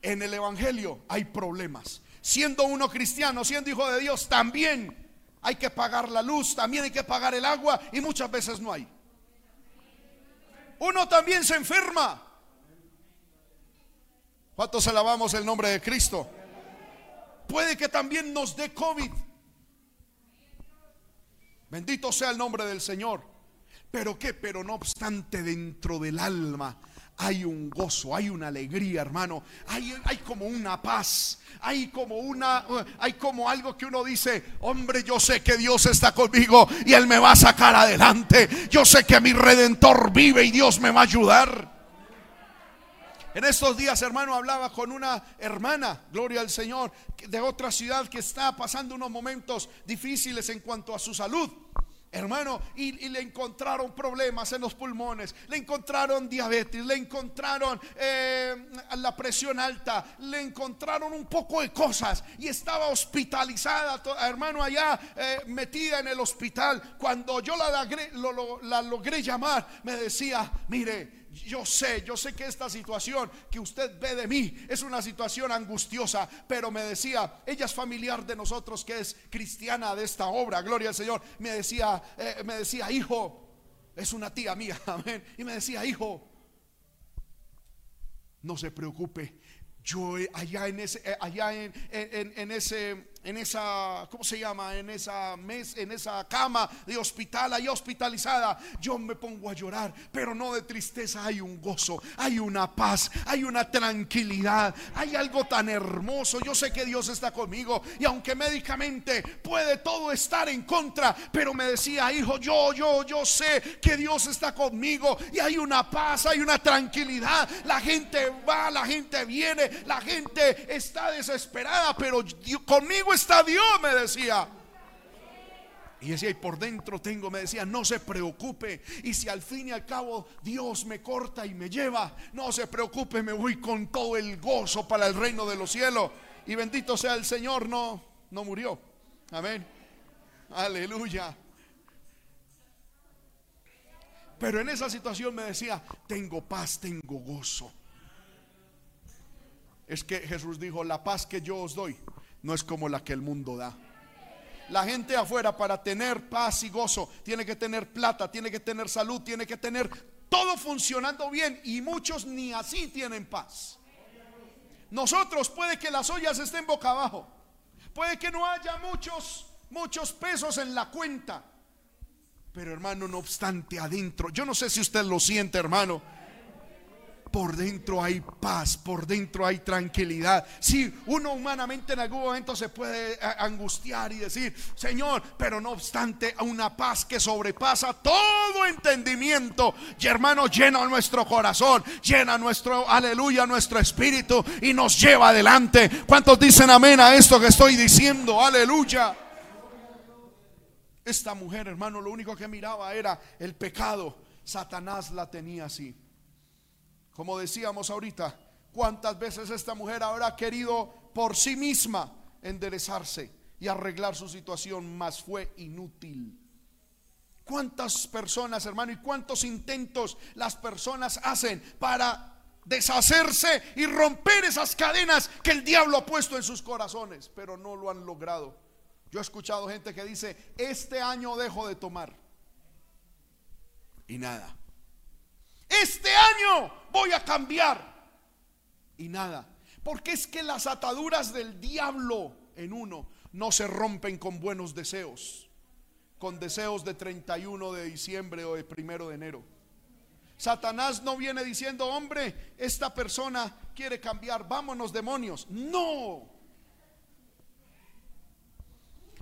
En el Evangelio hay problemas. Siendo uno cristiano, siendo hijo de Dios, también hay que pagar la luz, también hay que pagar el agua y muchas veces no hay. Uno también se enferma. ¿Cuántos alabamos el nombre de Cristo? Puede que también nos dé COVID. Bendito sea el nombre del Señor. Pero qué, pero no obstante dentro del alma hay un gozo, hay una alegría, hermano. Hay, hay, como una paz, hay como una, hay como algo que uno dice, hombre, yo sé que Dios está conmigo y Él me va a sacar adelante. Yo sé que mi redentor vive y Dios me va a ayudar. En estos días, hermano, hablaba con una hermana, gloria al Señor, de otra ciudad que está pasando unos momentos difíciles en cuanto a su salud hermano, y, le encontraron problemas en los pulmones, le encontraron diabetes, le encontraron eh, la presión alta, le encontraron un poco de cosas y estaba hospitalizada, hermano, allá eh, metida en el hospital. Cuando yo la, la logré llamar, me decía, mire, yo sé, yo sé que esta situación que usted ve de mí es una situación angustiosa, pero me decía, ella es familiar de nosotros que es cristiana de esta obra, gloria al Señor. Me decía, eh, me decía, hijo, es una tía mía, amén. Y me decía, hijo, no se preocupe. Yo allá en ese, eh, allá en, ese en esa, ¿cómo se llama? En esa mes, en esa cama de hospital, ahí hospitalizada, yo me pongo a llorar, pero no de tristeza, hay un gozo, hay una paz, hay una tranquilidad, hay algo tan hermoso. Yo sé que Dios está conmigo y aunque médicamente puede todo estar en contra, pero me decía, hijo, yo, yo, yo sé que Dios está conmigo y hay una paz, hay una tranquilidad. La gente va, la gente viene, la gente está desesperada, pero conmigo está Dios? Me decía. Y decía, y por dentro tengo, me decía, no se preocupe. Y si al fin y al cabo Dios me corta y me lleva, no se preocupe, me voy con todo el gozo para el reino de los cielos. Y bendito sea el Señor, no, no murió. Amén. Aleluya. Pero en esa situación me decía, tengo paz, tengo gozo. Es que Jesús dijo, la paz que yo os doy no es como la que el mundo da. La gente afuera para tener paz y gozo tiene que tener plata, tiene que tener salud, tiene que tener todo funcionando bien y muchos ni así tienen paz. Nosotros puede que las ollas estén boca abajo, puede que no haya muchos muchos pesos en la cuenta. Pero hermano, no obstante adentro, yo no sé si usted lo siente, hermano, por dentro hay paz, por dentro hay tranquilidad. Si uno humanamente en algún momento se puede eh, angustiar y decir, Señor, pero no obstante, una paz que sobrepasa todo entendimiento. Y hermano, llena nuestro corazón, llena nuestro, aleluya, nuestro espíritu y nos lleva adelante. ¿Cuántos dicen amén a esto que estoy diciendo? Aleluya. Esta mujer, hermano, lo único que miraba era el pecado. Satanás la tenía así. Como decíamos ahorita, ¿cuántas veces esta mujer habrá querido por sí misma enderezarse y arreglar su situación, más fue inútil? ¿Cuántas personas, hermano, y cuántos intentos las personas hacen para deshacerse y romper esas cadenas que el diablo ha puesto en sus corazones, pero no lo han logrado? Yo he escuchado gente que dice, este año dejo de tomar. Y nada. Este año voy a cambiar. Y nada. Porque es que las ataduras del diablo en uno no se rompen con buenos deseos. Con deseos de 31 de diciembre o de primero de enero. Satanás no viene diciendo, hombre, esta persona quiere cambiar, vámonos demonios. No.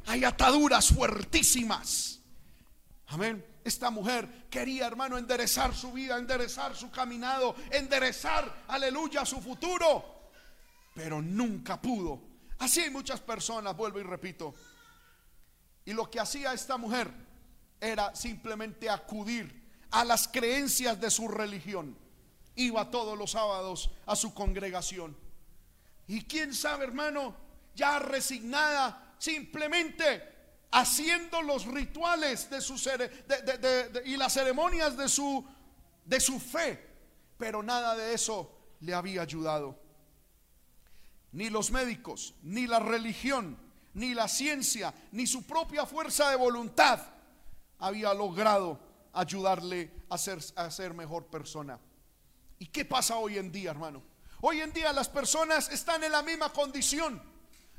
Hay ataduras fuertísimas. Amén. Esta mujer quería, hermano, enderezar su vida, enderezar su caminado, enderezar, aleluya, su futuro. Pero nunca pudo. Así hay muchas personas, vuelvo y repito. Y lo que hacía esta mujer era simplemente acudir a las creencias de su religión. Iba todos los sábados a su congregación. Y quién sabe, hermano, ya resignada, simplemente haciendo los rituales de su y las ceremonias de su, de su fe, pero nada de eso le había ayudado. Ni los médicos, ni la religión, ni la ciencia, ni su propia fuerza de voluntad había logrado ayudarle a ser, a ser mejor persona. ¿Y qué pasa hoy en día, hermano? Hoy en día las personas están en la misma condición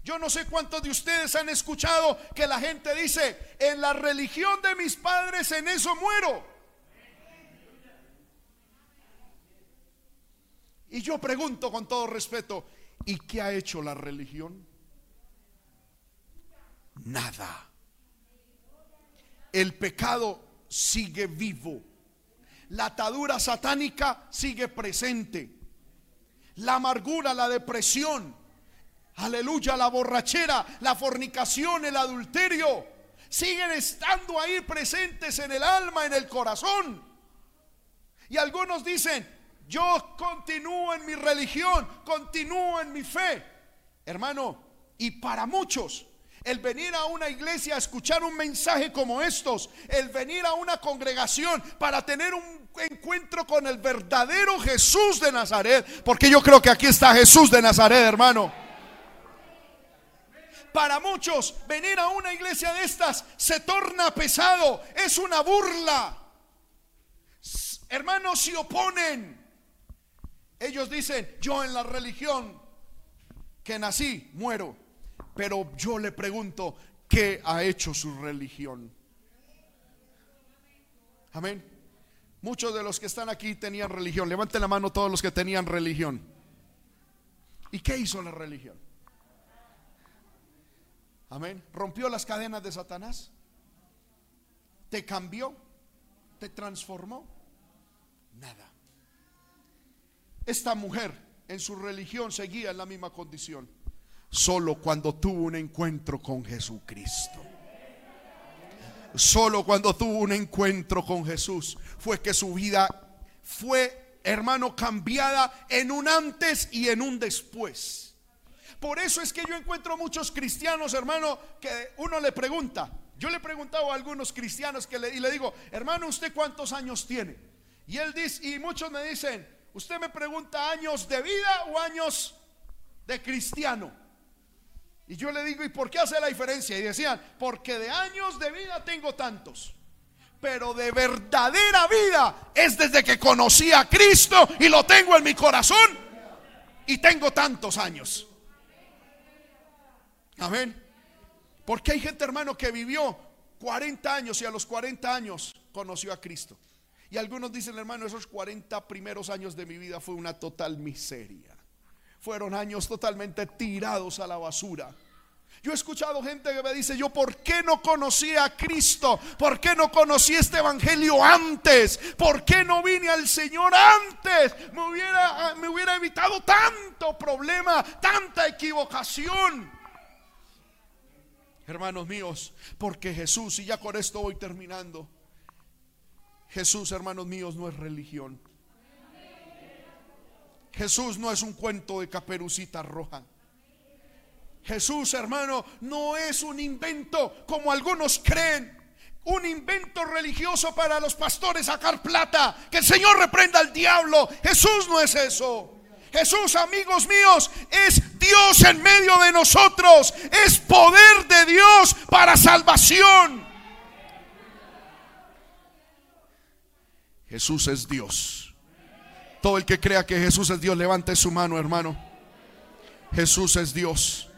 yo no sé cuántos de ustedes han escuchado que la gente dice, en la religión de mis padres en eso muero. Y yo pregunto con todo respeto, ¿y qué ha hecho la religión? Nada. El pecado sigue vivo. La atadura satánica sigue presente. La amargura, la depresión, aleluya, la borrachera, la fornicación, el adulterio, siguen estando ahí presentes en el alma, en el corazón. Y algunos dicen, yo continúo en mi religión, continúo en mi fe. Hermano, y para muchos, el venir a una iglesia a escuchar un mensaje como estos, el venir a una congregación para tener un encuentro con el verdadero Jesús de Nazaret, porque yo creo que aquí está Jesús de Nazaret, hermano. Para muchos venir a una iglesia de estas se torna pesado, es una burla. Hermanos se oponen. Ellos dicen, yo en la religión que nací, muero. Pero yo le pregunto, ¿qué ha hecho su religión? Amén. Muchos de los que están aquí tenían religión. Levanten la mano todos los que tenían religión. ¿Y qué hizo la religión? Amén. ¿Rompió las cadenas de Satanás? ¿Te cambió? ¿Te transformó? Nada. Esta mujer en su religión seguía en la misma condición. Solo cuando tuvo un encuentro con Jesucristo. Solo cuando tuvo un encuentro con Jesús fue que su vida fue, hermano, cambiada en un antes y en un después. Por eso es que yo encuentro muchos cristianos, hermano, que uno le pregunta. Yo le he preguntado a algunos cristianos que le, y le digo, hermano, ¿usted cuántos años tiene? Y él dice, y muchos me dicen, usted me pregunta años de vida o años de cristiano. Y yo le digo, ¿y por qué hace la diferencia? Y decían, porque de años de vida tengo tantos. Pero de verdadera vida es desde que conocí a Cristo y lo tengo en mi corazón y tengo tantos años. Amén. Porque hay gente, hermano, que vivió 40 años y a los 40 años conoció a Cristo. Y algunos dicen, hermano, esos 40 primeros años de mi vida fue una total miseria. Fueron años totalmente tirados a la basura. Yo he escuchado gente que me dice, yo por qué no conocí a Cristo, por qué no conocí este evangelio antes, por qué no vine al Señor antes, me hubiera, me hubiera evitado tanto problema, tanta equivocación. Hermanos míos, porque Jesús, y ya con esto voy terminando, Jesús, hermanos míos, no es religión. Jesús no es un cuento de caperucita roja. Jesús, hermano, no es un invento como algunos creen. Un invento religioso para los pastores sacar plata. Que el Señor reprenda al diablo. Jesús no es eso. Jesús, amigos míos, es Dios en medio de nosotros. Es poder de Dios para salvación. Jesús es Dios. Todo el que crea que Jesús es Dios, levante su mano, hermano. Jesús es Dios.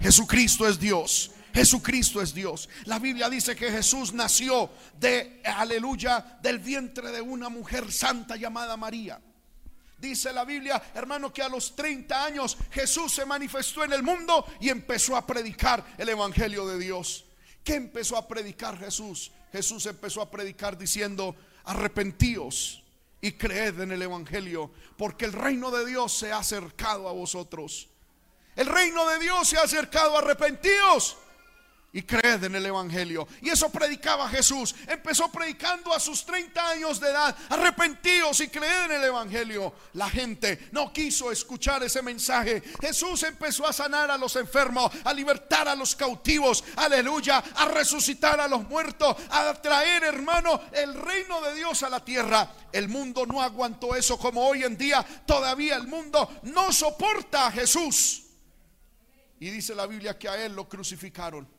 Jesucristo es Dios. Jesucristo es Dios. La Biblia dice que Jesús nació de, aleluya, del vientre de una mujer santa llamada María. Dice la Biblia, hermano, que a los 30 años Jesús se manifestó en el mundo y empezó a predicar el Evangelio de Dios. ¿Qué empezó a predicar Jesús? Jesús empezó a predicar diciendo, arrepentíos y creed en el Evangelio, porque el reino de Dios se ha acercado a vosotros. El reino de Dios se ha acercado, arrepentidos y creed en el Evangelio. Y eso predicaba Jesús. Empezó predicando a sus 30 años de edad. Arrepentidos y creed en el Evangelio. La gente no quiso escuchar ese mensaje. Jesús empezó a sanar a los enfermos, a libertar a los cautivos. Aleluya. A resucitar a los muertos. A traer, hermano, el reino de Dios a la tierra. El mundo no aguantó eso como hoy en día. Todavía el mundo no soporta a Jesús. Y dice la Biblia que a él lo crucificaron.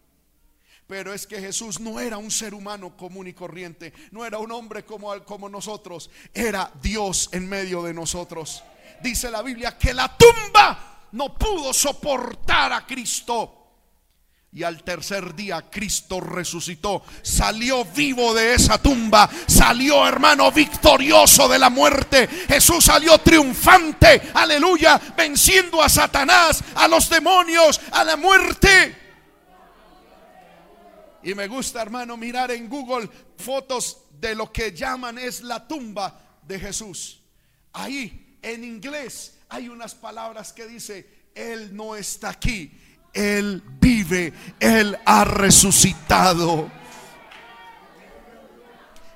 Pero es que Jesús no era un ser humano común y corriente, no era un hombre como, como nosotros, era Dios en medio de nosotros. Dice la Biblia que la tumba no pudo soportar a Cristo. Y al tercer día Cristo resucitó, salió vivo de esa tumba, salió hermano victorioso de la muerte. Jesús salió triunfante, aleluya, venciendo a Satanás, a los demonios, a la muerte. Y me gusta, hermano, mirar en Google fotos de lo que llaman es la tumba de Jesús. Ahí, en inglés, hay unas palabras que dice, Él no está aquí, Él vive, Él ha resucitado.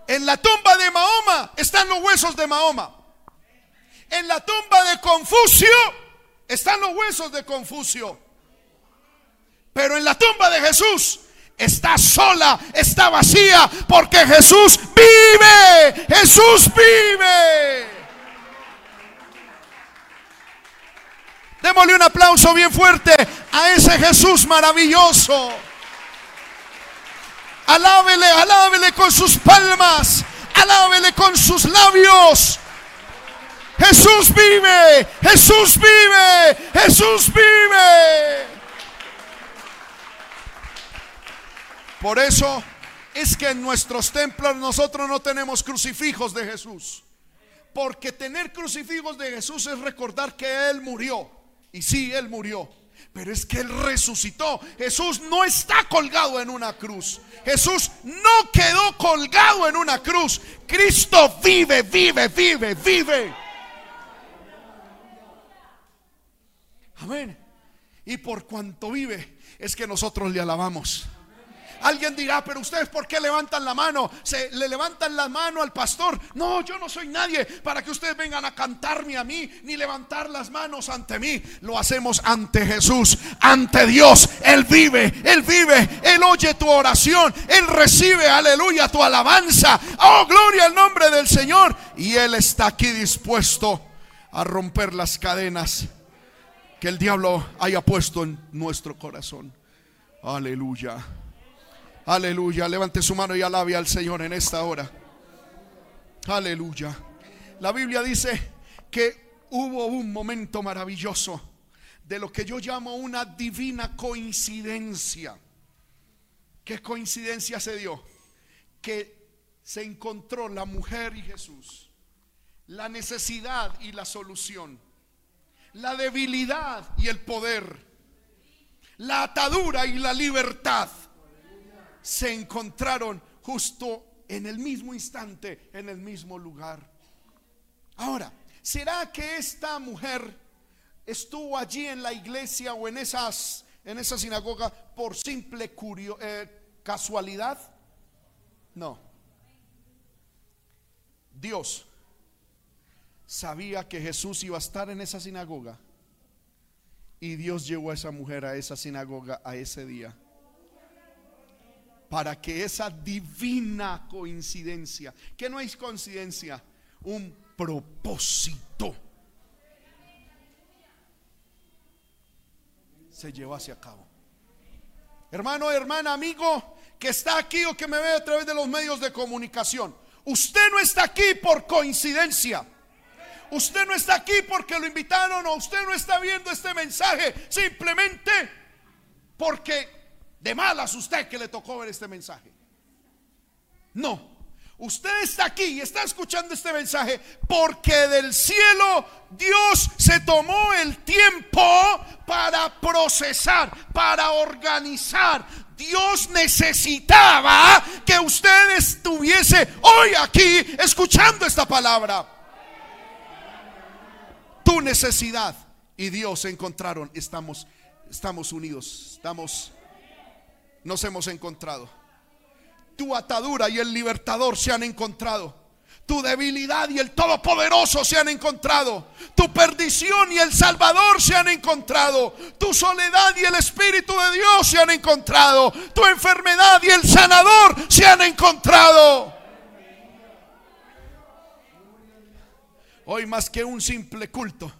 En la tumba de Mahoma están los huesos de Mahoma. En la tumba de Confucio están los huesos de Confucio. Pero en la tumba de Jesús está sola, está vacía, porque Jesús vive, Jesús vive. Démosle un aplauso bien fuerte a ese Jesús maravilloso. Alábele, alábele con sus palmas, alábele con sus labios. Jesús vive, Jesús vive, Jesús vive. Por eso es que en nuestros templos nosotros no tenemos crucifijos de Jesús. Porque tener crucifijos de Jesús es recordar que Él murió. Y sí, Él murió. Pero es que Él resucitó. Jesús no está colgado en una cruz. Jesús no quedó colgado en una cruz. Cristo vive, vive, vive, vive. Amén. Y por cuanto vive, es que nosotros le alabamos. Alguien dirá, pero ustedes por qué levantan la mano? Se le levantan la mano al pastor. No, yo no soy nadie para que ustedes vengan a cantarme a mí ni levantar las manos ante mí. Lo hacemos ante Jesús, ante Dios. Él vive, Él vive, Él oye tu oración, Él recibe, aleluya, tu alabanza. Oh, gloria al nombre del Señor. Y Él está aquí dispuesto a romper las cadenas que el diablo haya puesto en nuestro corazón. Aleluya. Aleluya. Levante su mano y alabe al Señor en esta hora. Aleluya. La Biblia dice que hubo un momento maravilloso de lo que yo llamo una divina coincidencia. ¿Qué coincidencia se dio? Que se encontró la mujer y Jesús, la necesidad y la solución la debilidad y el poder, la atadura y la libertad se encontraron justo en el mismo instante, en el mismo lugar. Ahora, ¿será que esta mujer estuvo allí en la iglesia o en esas en esa sinagoga por simple curio, eh, casualidad? No. Dios sabía que Jesús iba a estar en esa sinagoga. Y Dios llevó a esa mujer a esa sinagoga a ese día. Para que esa divina coincidencia, que no es coincidencia, un propósito, se llevase a cabo. Hermano, hermana, amigo, que está aquí o que me ve a través de los medios de comunicación. Usted no está aquí por coincidencia. Usted no está aquí porque lo invitaron o usted no está viendo este mensaje simplemente porque de malas usted que le tocó ver este mensaje. No. Usted está aquí y está escuchando este mensaje porque del cielo Dios se tomó el tiempo para procesar, para organizar. Dios necesitaba que usted estuviese hoy aquí escuchando esta palabra tu necesidad y Dios se encontraron. Estamos, estamos unidos, estamos, nos hemos encontrado. Tu atadura y el libertador se han encontrado. Tu debilidad y el Todopoderoso se han encontrado. Tu perdición y el Salvador se han encontrado. Tu soledad y el Espíritu de Dios se han encontrado. Tu enfermedad y el sanador se han encontrado. Hoy más que un simple culto,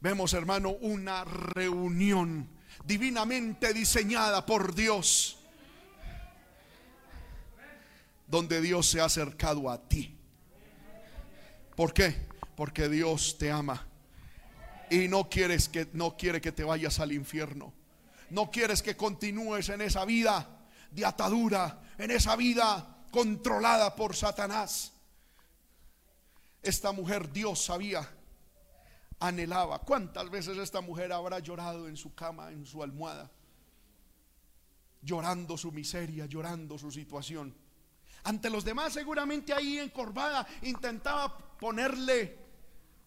vemos hermano una reunión divinamente diseñada por Dios, donde Dios se ha acercado a ti. ¿Por qué? Porque Dios te ama y no quieres que no quiere que te vayas al infierno. No quieres que continúes en esa vida de atadura, en esa vida controlada por Satanás. Esta mujer Dios sabía, anhelaba. ¿Cuántas veces esta mujer habrá llorado en su cama, en su almohada? Llorando su miseria, llorando su situación. Ante los demás seguramente ahí encorvada intentaba ponerle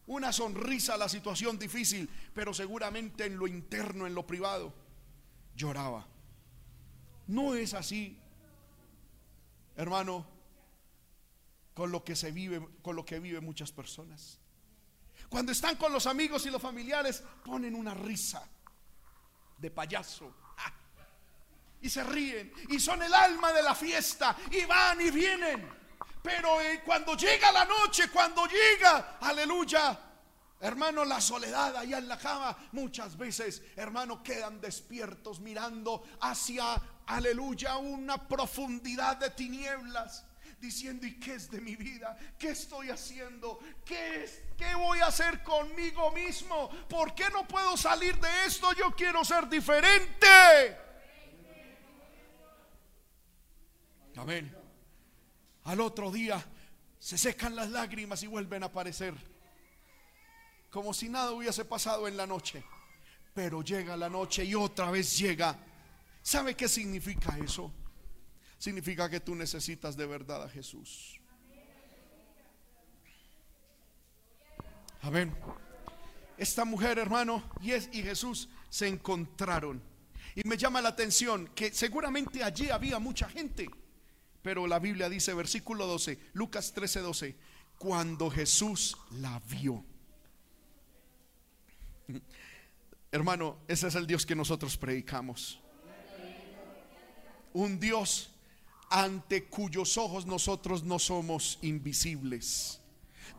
una sonrisa a la situación difícil, pero seguramente en lo interno, en lo privado, lloraba. No es así, hermano con lo que se vive, con lo que viven muchas personas. Cuando están con los amigos y los familiares, ponen una risa de payaso. Y se ríen. Y son el alma de la fiesta. Y van y vienen. Pero eh, cuando llega la noche, cuando llega, aleluya, Hermano, la soledad allá en la cama, muchas veces, hermano, quedan despiertos mirando hacia, aleluya, una profundidad de tinieblas diciendo, ¿y qué es de mi vida? ¿Qué estoy haciendo? ¿Qué, es, ¿Qué voy a hacer conmigo mismo? ¿Por qué no puedo salir de esto? Yo quiero ser diferente. Amén. Al otro día se secan las lágrimas y vuelven a aparecer. Como si nada hubiese pasado en la noche. Pero llega la noche y otra vez llega. ¿Sabe qué significa eso? Significa que tú necesitas de verdad a Jesús. Amén. Esta mujer, hermano, y, Jesús se encontraron. Y me llama la atención que seguramente allí había mucha gente. Pero la Biblia dice, versículo 12, Lucas 13, 12, cuando Jesús la vio. Hermano, ese es el Dios que nosotros predicamos. Un Dios ante cuyos ojos nosotros no somos invisibles.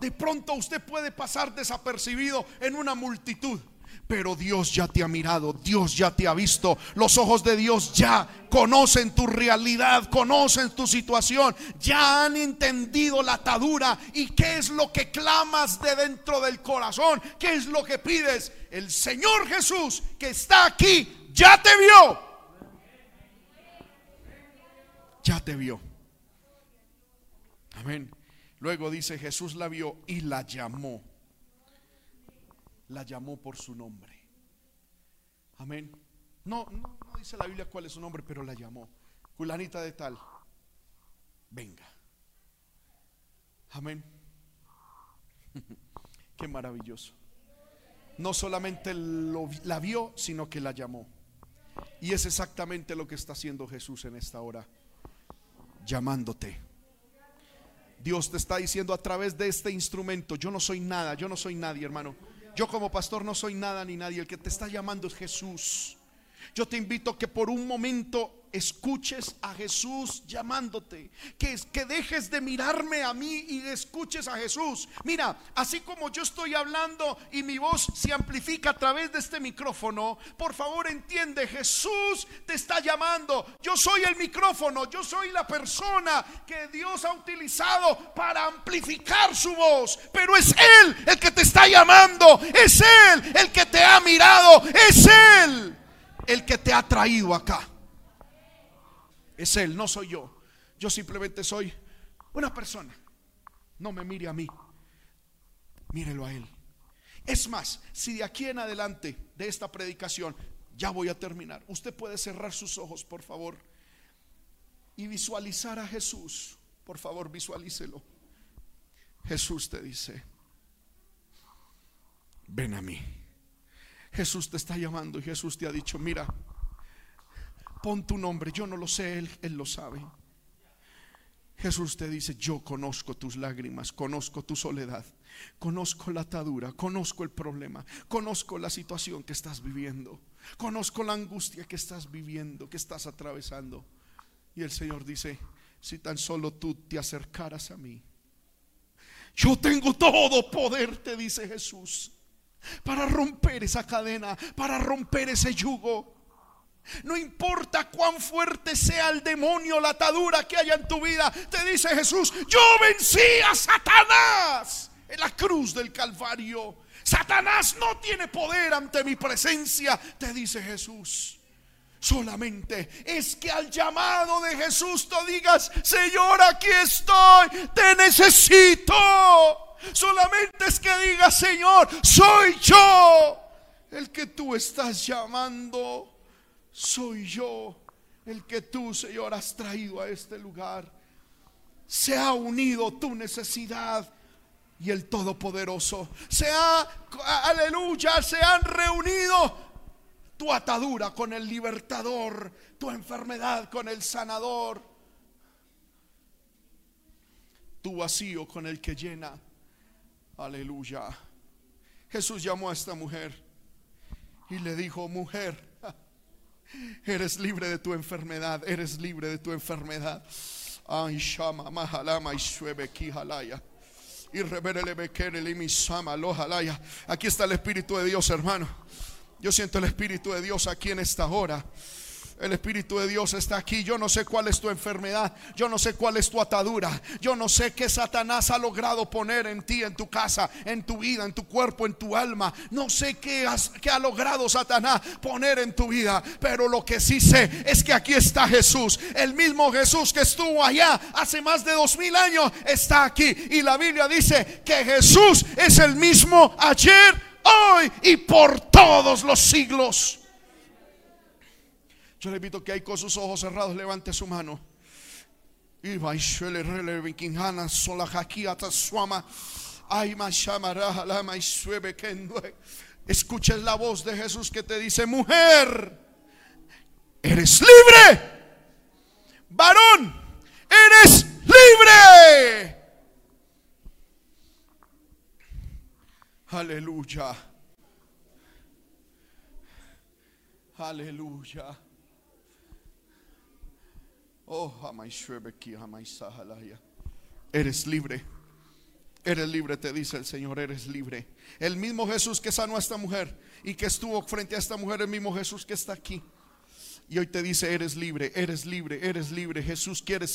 De pronto usted puede pasar desapercibido en una multitud. Pero Dios ya te ha mirado, Dios ya te ha visto. Los ojos de Dios ya conocen tu realidad, conocen tu situación, ya han entendido la atadura y qué es lo que clamas de dentro del corazón, qué es lo que pides. El Señor Jesús que está aquí ya te vio. Ya te vio. Amén. Luego dice Jesús la vio y la llamó la llamó por su nombre. Amén. No, no, dice la Biblia cuál es su nombre, pero la llamó. Culanita de tal, venga. Amén. Qué maravilloso. No solamente la vio, sino que la llamó. Y es exactamente lo que está haciendo Jesús en esta hora, llamándote. Dios te está diciendo a través de este instrumento, yo no soy nada, yo no soy nadie, hermano. Yo como pastor no soy nada ni nadie. El que te está llamando es Jesús. Yo te invito que por un momento escuches a Jesús llamándote, que, que dejes de mirarme a mí y escuches a Jesús. Mira, así como yo estoy hablando y mi voz se amplifica a través de este micrófono, por favor entiende, Jesús te está llamando. Yo soy el micrófono, yo soy la persona que Dios ha utilizado para amplificar su voz, pero es Él el que te está llamando, es Él el que te ha mirado, es Él el que te ha traído acá. Es Él, no soy yo. Yo simplemente soy una persona. No me mire a mí. Mírelo a Él. Es más, si de aquí en adelante de esta predicación, ya voy a terminar, usted puede cerrar sus ojos, por favor, y visualizar a Jesús. Por favor, visualícelo. Jesús te dice, ven a mí. Jesús te está llamando y Jesús te ha dicho, mira, pon tu nombre, yo no lo sé, Él, Él lo sabe. Jesús te dice, yo conozco tus lágrimas, conozco tu soledad, conozco la atadura, conozco el problema, conozco la situación que estás viviendo, conozco la angustia que estás viviendo, que estás atravesando. Y el Señor dice, si tan solo tú te acercaras a mí, yo tengo todo poder, te dice Jesús, para romper esa cadena, para romper ese yugo. No importa cuán fuerte sea el demonio, la atadura que haya en tu vida, te dice Jesús, yo vencí a Satanás en la cruz del Calvario. Satanás no tiene poder ante mi presencia, te dice Jesús. Solamente es que al llamado de Jesús tú digas, Señor, aquí estoy, te necesito. Solamente es que digas, Señor, soy yo el que tú estás llamando soy yo el que tú, Señor, has traído a este lugar. Se ha unido tu necesidad y el Todopoderoso. Se ha, aleluya, se han reunido tu atadura con el libertador, tu enfermedad con el sanador, tu vacío con el que llena. Aleluya. Jesús llamó a esta mujer y le dijo, mujer, Eres libre de tu enfermedad, eres libre de tu enfermedad. Ay, shama, mahalama y suebe kihalaya. Y Aquí está el Espíritu de Dios, hermano. Yo siento el Espíritu de Dios aquí en esta hora. El Espíritu de Dios está aquí. Yo no sé cuál es tu enfermedad. Yo no sé cuál es tu atadura. Yo no sé qué Satanás ha logrado poner en ti, en tu casa, en tu vida, en tu cuerpo, en tu alma. No sé qué, qué ha logrado Satanás poner en tu vida. Pero lo que sí sé es que aquí está Jesús. El mismo Jesús que estuvo allá hace más de dos mil años está aquí. Y la Biblia dice que Jesús es el mismo ayer, hoy y por todos los siglos. Yo le invito que hay con sus ojos cerrados, levante su mano. Y Escuches la voz de Jesús que te dice, mujer, eres libre. Varón, eres libre. Aleluya. Aleluya. Oh, Eres libre. Eres libre, te dice el Señor, eres libre. El mismo Jesús que sanó a esta mujer y que estuvo frente a esta mujer, el mismo Jesús que está aquí. Y hoy te dice, eres libre, eres libre, eres libre. Jesús quiere,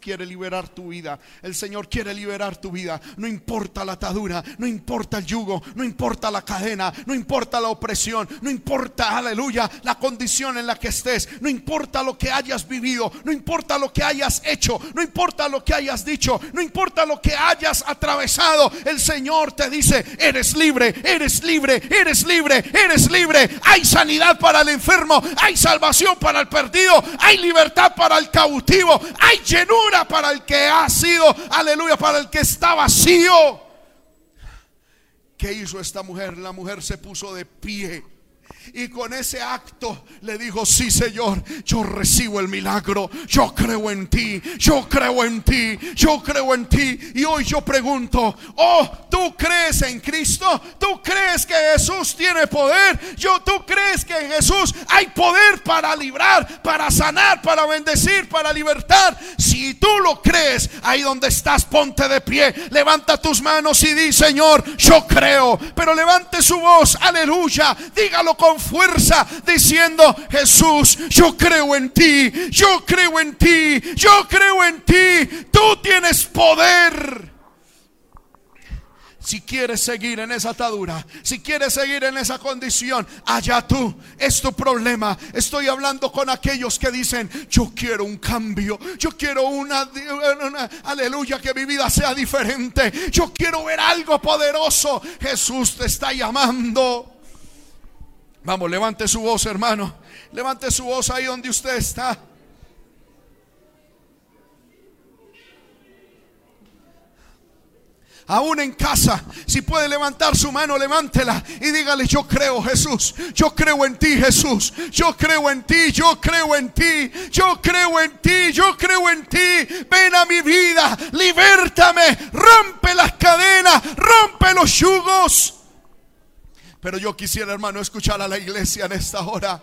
quiere liberar tu vida. El Señor quiere liberar tu vida. No importa la atadura, no importa el yugo, no importa la cadena, no importa la opresión, no importa, aleluya, la condición en la que estés. No importa lo que hayas vivido, no importa lo que hayas hecho, no importa lo que hayas dicho, no importa lo que hayas atravesado. El Señor te dice, eres libre, eres libre, eres libre, eres libre. Hay sanidad para el enfermo, hay salvación para el perdido, hay libertad para el cautivo, hay llenura para el que ha sido, aleluya, para el que está vacío. ¿Qué hizo esta mujer? La mujer se puso de pie y con ese acto le dijo, sí Señor, yo recibo el milagro, yo creo en ti, yo creo en ti, yo creo en ti. Y hoy yo pregunto, oh, ¿tú crees en Cristo? ¿Tú crees que Jesús tiene poder? Yo, ¿Tú crees que en Jesús hay poder para librar, para sanar, para bendecir, para libertar? Si tú lo crees, ahí donde estás, ponte de pie, levanta tus manos y di, Señor, yo creo. Pero levante su voz, aleluya, dígalo con fuerza diciendo, Jesús, yo creo en ti, yo creo en ti, yo creo en ti, tú tienes poder. Si quieres seguir en esa atadura, si quieres seguir en esa condición, allá tú, es tu problema. Estoy hablando con aquellos que dicen, yo quiero un cambio, yo quiero una, aleluya, que mi vida sea diferente, yo quiero ver algo poderoso. Jesús te está llamando. Vamos, levante su voz, hermano. Levante su voz ahí donde usted está. aún en casa, si puede levantar su mano, levántela y dígale, yo creo Jesús, yo creo en ti Jesús, yo creo en ti, yo creo en ti, yo creo en ti, yo creo en ti, ven a mi vida, libértame, rompe las cadenas, rompe los yugos. Pero yo quisiera, hermano, escuchar a la iglesia en esta hora.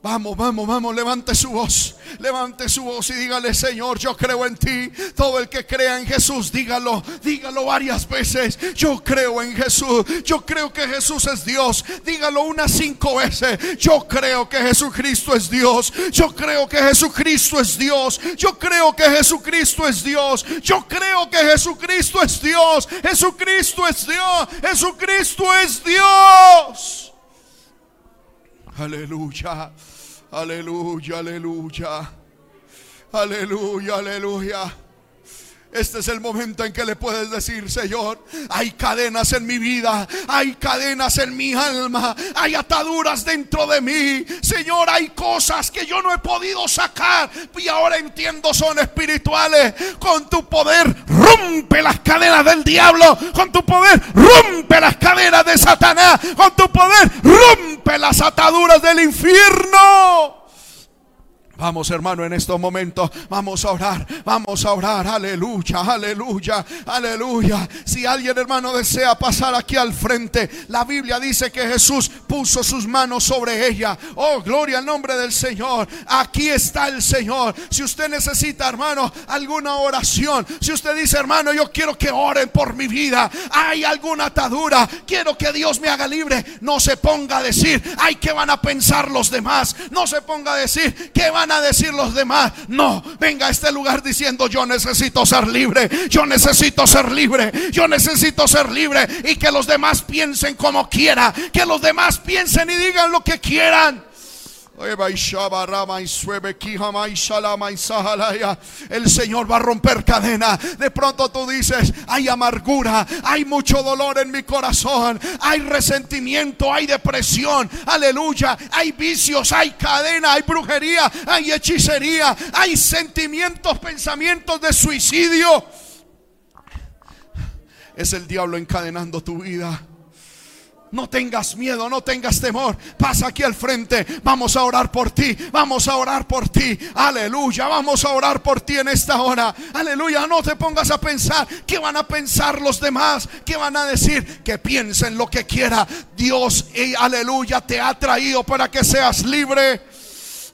Vamos, vamos, vamos, levante su voz, levante su voz y dígale, Señor, yo creo en ti. Todo el que crea en Jesús, dígalo, dígalo varias veces. Yo creo en Jesús, yo creo que Jesús es Dios. Dígalo unas cinco veces. Yo creo que Jesucristo es Dios. Yo creo que Jesucristo es Dios. Yo creo que Jesucristo es Dios. Yo creo que Jesucristo es Dios. Jesucristo es Dios. Jesucristo es Dios. Aleluya. Aleluya, aleluya. Aleluya, aleluya. Este es el momento en que le puedes decir, Señor, hay cadenas en mi vida, hay cadenas en mi alma, hay ataduras dentro de mí. Señor, hay cosas que yo no he podido sacar y ahora entiendo son espirituales. Con tu poder rompe las cadenas del diablo, con tu poder rompe las cadenas de Satanás, con tu poder rompe las ataduras del infierno. Vamos hermano en estos momentos, vamos a orar, vamos a orar, aleluya, aleluya, aleluya. Si alguien hermano desea pasar aquí al frente, la Biblia dice que Jesús puso sus manos sobre ella. Oh, gloria al nombre del Señor. Aquí está el Señor. Si usted necesita hermano alguna oración, si usted dice hermano, yo quiero que oren por mi vida, hay alguna atadura, quiero que Dios me haga libre, no se ponga a decir, ay, ¿qué van a pensar los demás? No se ponga a decir, ¿qué van a decir los demás. No, venga a este lugar diciendo yo necesito ser libre, yo necesito ser libre, yo necesito ser libre y que los demás piensen como quiera, que los demás piensen y digan lo que quieran. El Señor va a romper cadena. De pronto tú dices, hay amargura, hay mucho dolor en mi corazón, hay resentimiento, hay depresión, aleluya, hay vicios, hay cadena, hay brujería, hay hechicería, hay sentimientos, pensamientos de suicidio. Es el diablo encadenando tu vida. No tengas miedo, no tengas temor. Pasa aquí al frente. Vamos a orar por ti. Vamos a orar por ti. Aleluya. Vamos a orar por ti en esta hora. Aleluya. No te pongas a pensar qué van a pensar los demás. ¿Qué van a decir? Que piensen lo que quiera. Dios, y aleluya, te ha traído para que seas libre.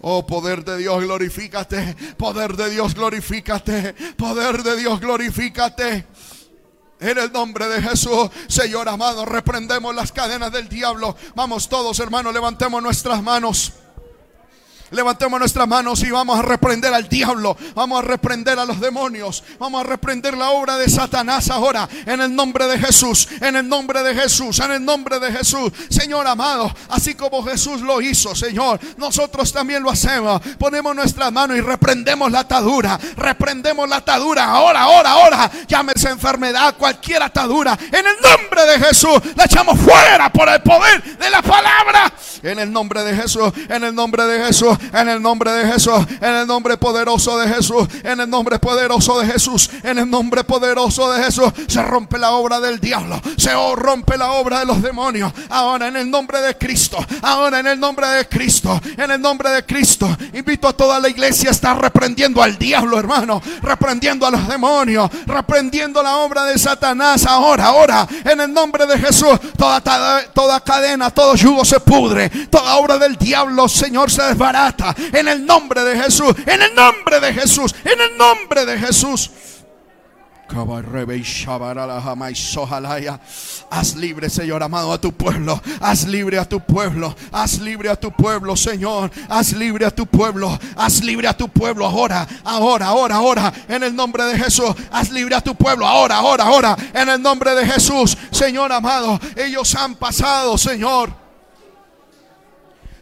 Oh, poder de Dios, glorifícate. Poder de Dios, glorifícate. Poder de Dios, glorifícate. En el nombre de Jesús, Señor amado, reprendemos las cadenas del diablo. Vamos todos, hermanos, levantemos nuestras manos. Levantemos nuestras manos y vamos a reprender al diablo. Vamos a reprender a los demonios. Vamos a reprender la obra de Satanás ahora. En el nombre de Jesús. En el nombre de Jesús. En el nombre de Jesús. Señor amado. Así como Jesús lo hizo, Señor. Nosotros también lo hacemos. Ponemos nuestras manos y reprendemos la atadura. Reprendemos la atadura. Ahora, ahora, ahora. Llámese enfermedad. Cualquier atadura. En el nombre de Jesús. La echamos fuera por el poder de la palabra. En el nombre de Jesús. En el nombre de Jesús en el nombre de Jesús, en el nombre poderoso de Jesús, en el nombre poderoso de Jesús, en el nombre poderoso de Jesús, se rompe la obra del diablo, se rompe la obra de los demonios. Ahora en el nombre de Cristo, ahora en el nombre de Cristo, en el nombre de Cristo, invito a toda la iglesia a estar reprendiendo al diablo, hermano, reprendiendo a los demonios, reprendiendo la obra de Satanás. Ahora, ahora, en el nombre de Jesús, toda, toda cadena, todo yugo se pudre, toda obra del diablo, Señor, se desbarata en el nombre de Jesús, en el nombre de Jesús, en el nombre de Jesús. Haz libre, Señor amado, a tu pueblo. Haz libre a tu pueblo. Haz libre a tu pueblo, Señor. Haz libre a tu pueblo. Haz libre a tu pueblo ahora, ahora, ahora, ahora. En el nombre de Jesús. Haz libre a tu pueblo ahora, ahora, ahora. En el nombre de Jesús, Señor amado. Ellos han pasado, Señor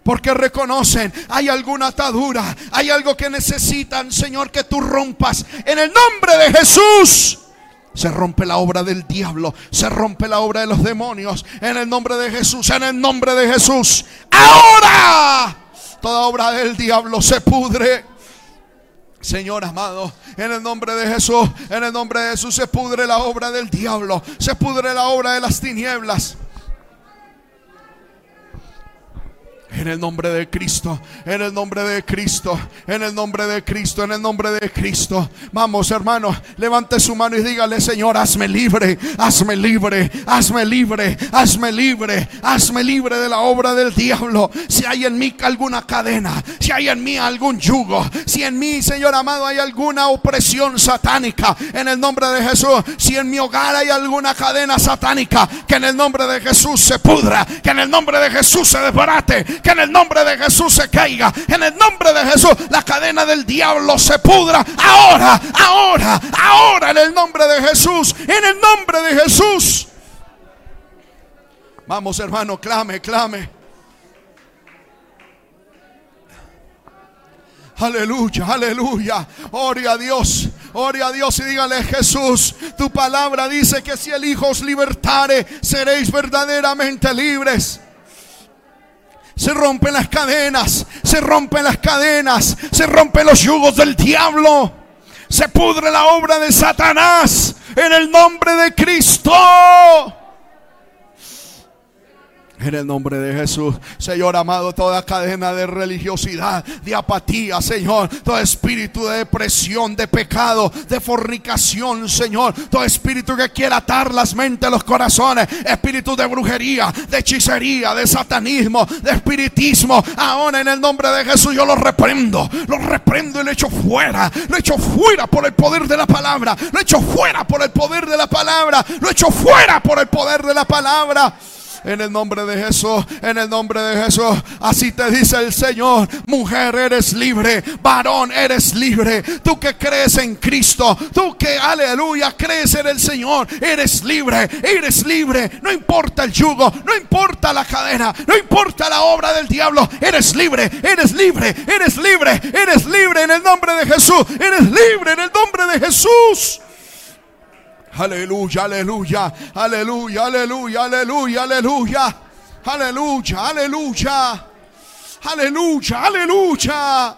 porque reconocen, hay alguna atadura, hay algo que necesitan, Señor, que tú rompas. En el nombre de Jesús. Se rompe la obra del diablo, se rompe la obra de los demonios. En el nombre de Jesús, en el nombre de Jesús. Ahora toda obra del diablo se pudre. Señor amado, en el nombre de Jesús, en el nombre de Jesús se pudre la obra del diablo, se pudre la obra de las tinieblas. En el nombre de Cristo, en el nombre de Cristo, en el nombre de Cristo, en el nombre de Cristo. Vamos, hermano, levante su mano y dígale, Señor, hazme libre, hazme libre, hazme libre, hazme libre, hazme libre de la obra del diablo. Si hay en mí alguna cadena, si hay en mí algún yugo, si en mí, Señor amado, hay alguna opresión satánica, en el nombre de Jesús, si en mi hogar hay alguna cadena satánica, que en el nombre de Jesús se pudra, que en el nombre de Jesús se desbarate que en el nombre de Jesús se caiga. En el nombre de Jesús la cadena del diablo se pudra. Ahora, ahora, ahora en el nombre de Jesús. En el nombre de Jesús. Vamos hermano, clame, clame. Aleluya, aleluya. Ore a Dios, ore a Dios y dígale Jesús, tu palabra dice que si el Hijo os libertare, seréis verdaderamente libres. Se rompen las cadenas, se rompen las cadenas, se rompen los yugos del diablo. Se pudre la obra de Satanás en el nombre de Cristo. En el nombre de Jesús, Señor amado, toda cadena de religiosidad, de apatía, Señor, todo espíritu de depresión, de pecado, de fornicación, Señor, todo espíritu que quiera atar las mentes, los corazones, espíritu de brujería, de hechicería, de satanismo, de espiritismo, ahora en el nombre de Jesús yo lo reprendo, lo reprendo y lo echo fuera, lo echo fuera por el poder de la palabra, lo echo fuera por el poder de la palabra, lo echo fuera por el poder de la palabra en el nombre de Jesús, en el nombre de Jesús. Así te dice el Señor, mujer eres libre, varón eres libre. Tú que crees en Cristo, tú que aleluya crees en el Señor, eres libre, eres libre. No importa el yugo, no importa la cadena, no importa la obra del diablo, eres libre, eres libre, eres libre, eres libre en el nombre de Jesús, eres libre en el nombre de Jesús. Aleluya, aleluya, aleluya, aleluya, aleluya, aleluya. Aleluya, aleluya. Aleluya, aleluya.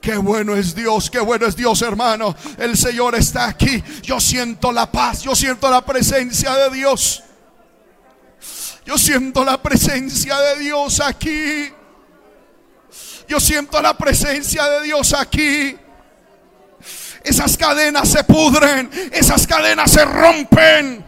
Qué bueno es Dios, qué bueno es Dios, hermano. El Señor está aquí. Yo siento la paz, yo siento la presencia de Dios. Yo siento la presencia de Dios aquí. Yo siento la presencia de Dios aquí. Esas cadenas se pudren, esas cadenas se rompen.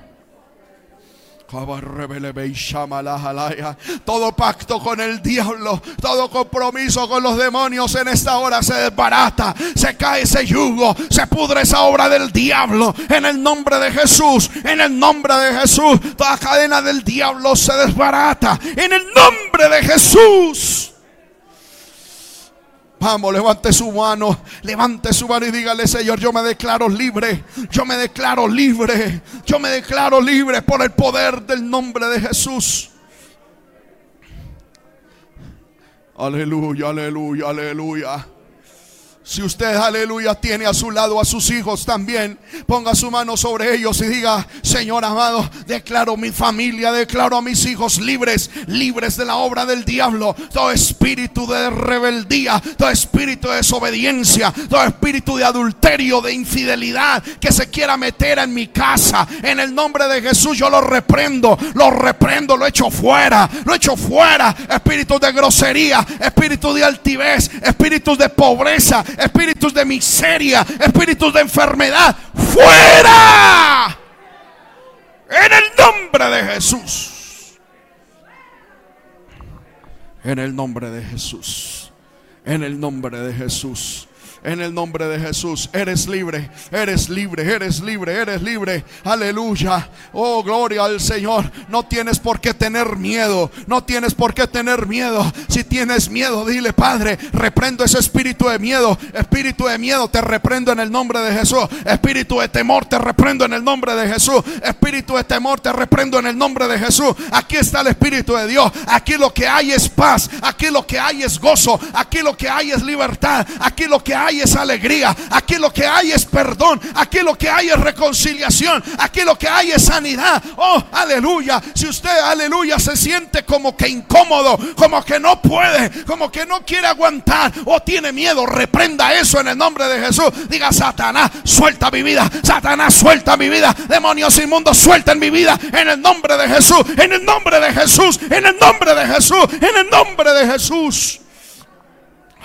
Todo pacto con el diablo, todo compromiso con los demonios en esta hora se desbarata, se cae ese yugo, se pudre esa obra del diablo en el nombre de Jesús, en el nombre de Jesús. Toda cadena del diablo se desbarata en el nombre de Jesús. Vamos, levante su mano, levante su mano y dígale, Señor, yo me declaro libre, yo me declaro libre, yo me declaro libre por el poder del nombre de Jesús. Aleluya, aleluya, aleluya. Si usted, aleluya, tiene a su lado a sus hijos también, ponga su mano sobre ellos y diga, Señor amado, declaro mi familia, declaro a mis hijos libres, libres de la obra del diablo, todo espíritu de rebeldía, todo espíritu de desobediencia, todo espíritu de adulterio, de infidelidad que se quiera meter en mi casa. En el nombre de Jesús yo lo reprendo, lo reprendo, lo echo fuera, lo echo fuera. Espíritu de grosería, espíritu de altivez, espíritus de pobreza espíritus de miseria, espíritus de enfermedad, fuera. En el nombre de Jesús. En el nombre de Jesús. En el nombre de Jesús en el nombre de Jesús. Eres libre, eres libre, eres libre, eres libre. Aleluya. Oh, gloria al Señor. No tienes por qué tener miedo. No tienes por qué tener miedo. Si tienes miedo, dile, Padre, reprendo ese espíritu de miedo. Espíritu de miedo, te reprendo en el nombre de Jesús. Espíritu de temor, te reprendo en el nombre de Jesús. Espíritu de temor, te reprendo en el nombre de Jesús. Aquí está el Espíritu de Dios. Aquí lo que hay es paz. Aquí lo que hay es gozo. Aquí lo que hay es libertad. Aquí lo que hay es alegría, aquí lo que hay es perdón, aquí lo que hay es reconciliación, aquí lo que hay es sanidad. Oh, aleluya. Si usted, aleluya, se siente como que incómodo, como que no puede, como que no quiere aguantar o tiene miedo, reprenda eso en el nombre de Jesús. Diga, Satanás, suelta mi vida. Satanás, suelta mi vida. Demonios inmundos, suelten mi vida en el nombre de Jesús, en el nombre de Jesús, en el nombre de Jesús, en el nombre de Jesús.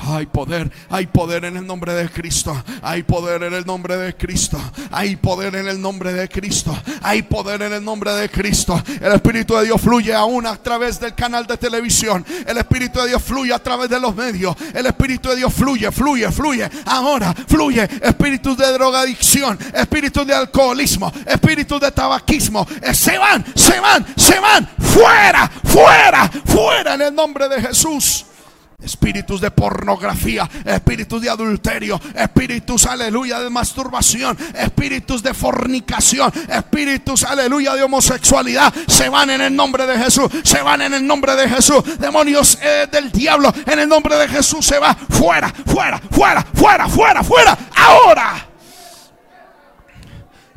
Hay poder, hay poder en el nombre de Cristo. Hay poder en el nombre de Cristo. Hay poder en el nombre de Cristo. Hay poder en el nombre de Cristo. El Espíritu de Dios fluye aún a través del canal de televisión. El Espíritu de Dios fluye a través de los medios. El Espíritu de Dios fluye, fluye, fluye. Ahora fluye. Espíritus de drogadicción, espíritus de alcoholismo, espíritus de tabaquismo. Eh, se van, se van, se van. Fuera, fuera, fuera en el nombre de Jesús espíritus de pornografía, espíritus de adulterio, espíritus, aleluya, de masturbación, espíritus de fornicación, espíritus, aleluya, de homosexualidad, se van en el nombre de Jesús, se van en el nombre de Jesús, demonios eh, del diablo, en el nombre de Jesús se va, fuera, fuera, fuera, fuera, fuera, fuera, ahora.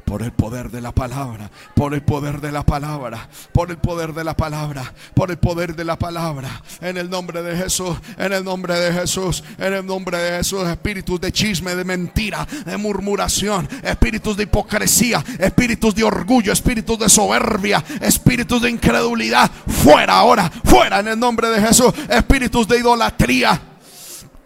Por el poder de la palabra, por el poder de la palabra, por el poder de la palabra, por el poder de la palabra. En el nombre de Jesús, en el nombre de Jesús, en el nombre de Jesús. Espíritus de chisme, de mentira, de murmuración, espíritus de hipocresía, espíritus de orgullo, espíritus de soberbia, espíritus de incredulidad. Fuera ahora, fuera en el nombre de Jesús. Espíritus de idolatría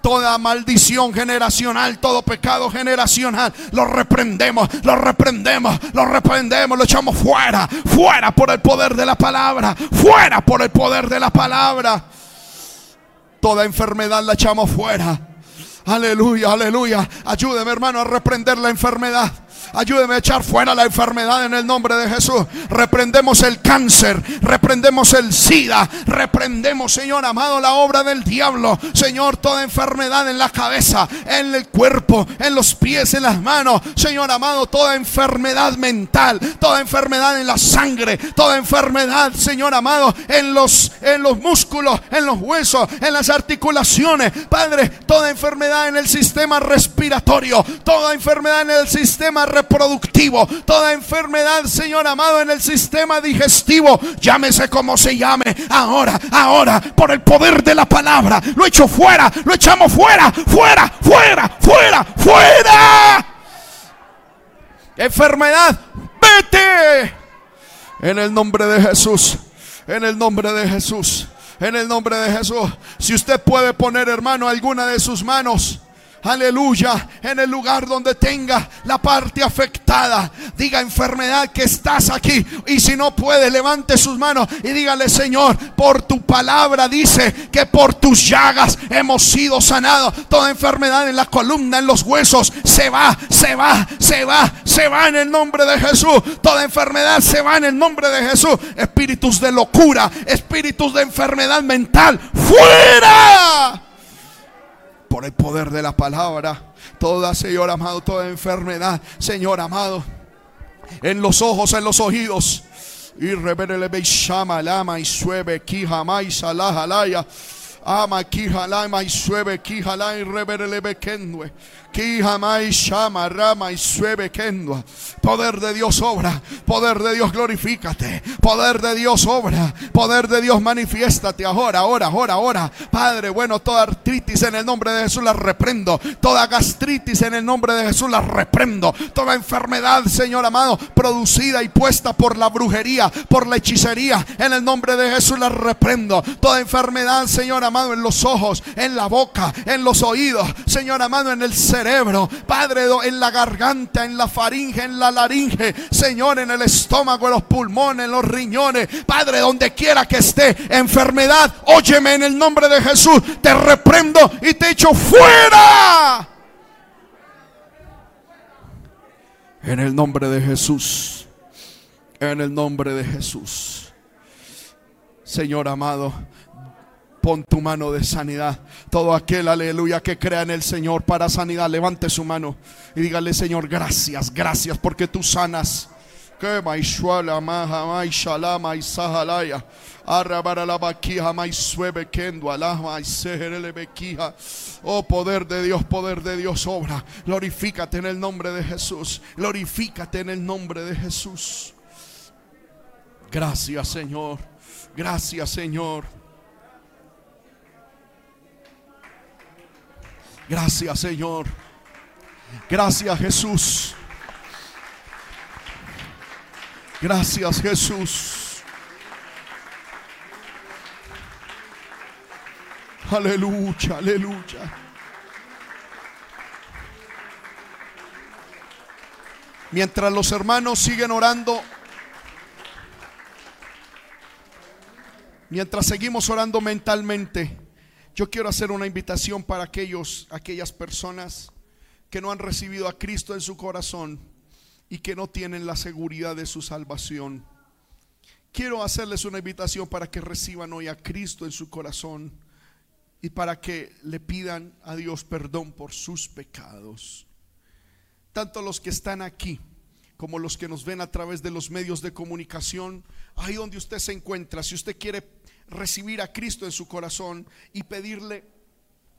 toda maldición generacional, todo pecado generacional, lo reprendemos, lo reprendemos, lo reprendemos, lo echamos fuera, fuera por el poder de la palabra, fuera por el poder de la palabra. Toda enfermedad la echamos fuera. Aleluya, aleluya. Ayúdeme hermano a reprender la enfermedad. Ayúdeme a echar fuera la enfermedad en el nombre de Jesús. Reprendemos el cáncer, reprendemos el SIDA, reprendemos, Señor amado, la obra del diablo. Señor, toda enfermedad en la cabeza, en el cuerpo, en los pies, en las manos. Señor amado, toda enfermedad mental, toda enfermedad en la sangre, toda enfermedad, Señor amado, en los, en los músculos, en los huesos, en las articulaciones. Padre, toda enfermedad en el sistema respiratorio, toda enfermedad en el sistema reproductivo, toda enfermedad, Señor amado, en el sistema digestivo, llámese como se llame, ahora, ahora, por el poder de la palabra, lo echo fuera, lo echamos fuera, fuera, fuera, fuera, fuera. Enfermedad, vete. En el nombre de Jesús, en el nombre de Jesús, en el nombre de Jesús. Si usted puede poner, hermano, alguna de sus manos aleluya, en el lugar donde tenga la parte afectada. Diga enfermedad que estás aquí. Y si no puede, levante sus manos y dígale, Señor, por tu palabra dice que por tus llagas hemos sido sanados. Toda enfermedad en la columna, en los huesos, se va, se va, se va, se va en el nombre de Jesús. Toda enfermedad se va en el nombre de Jesús. Espíritus de locura, espíritus de enfermedad mental, fuera por el poder de la palabra. Toda, Señor amado, toda enfermedad, Señor amado, en los ojos, en los oídos. Y reverele llama lama y suebe ki jamás salahalaya. Ama ki jalama y suebe ki y reverele bekendwe. Poder de Dios obra. Poder de Dios glorifícate. Poder de Dios obra. Poder de Dios manifiéstate ahora, ahora, ahora, ahora. Padre, bueno, toda artritis en el nombre de Jesús la reprendo. Toda gastritis en el nombre de Jesús la reprendo. Toda enfermedad, Señor amado, producida y puesta por la brujería, por la hechicería, en el nombre de Jesús la reprendo. Toda enfermedad, Señor amado, en los ojos, en la boca, en los oídos, Señor amado, en el cerebro cerebro, Padre, en la garganta, en la faringe, en la laringe, Señor, en el estómago, en los pulmones, en los riñones, Padre, donde quiera que esté enfermedad, óyeme en el nombre de Jesús, te reprendo y te echo fuera. En el nombre de Jesús, en el nombre de Jesús. Señor amado, Pon tu mano de sanidad. Todo aquel, aleluya, que crea en el Señor para sanidad, levante su mano y dígale, Señor, gracias, gracias porque tú sanas. Oh poder de Dios, poder de Dios obra. Glorifícate en el nombre de Jesús. Glorifícate en el nombre de Jesús. Gracias, Señor. Gracias, Señor. Gracias Señor. Gracias Jesús. Gracias Jesús. Aleluya, aleluya. Mientras los hermanos siguen orando, mientras seguimos orando mentalmente, yo quiero hacer una invitación para aquellos, aquellas personas que no han recibido a Cristo en su corazón y que no tienen la seguridad de su salvación. Quiero hacerles una invitación para que reciban hoy a Cristo en su corazón y para que le pidan a Dios perdón por sus pecados. Tanto los que están aquí como los que nos ven a través de los medios de comunicación, ahí donde usted se encuentra, si usted quiere recibir a Cristo en su corazón y pedirle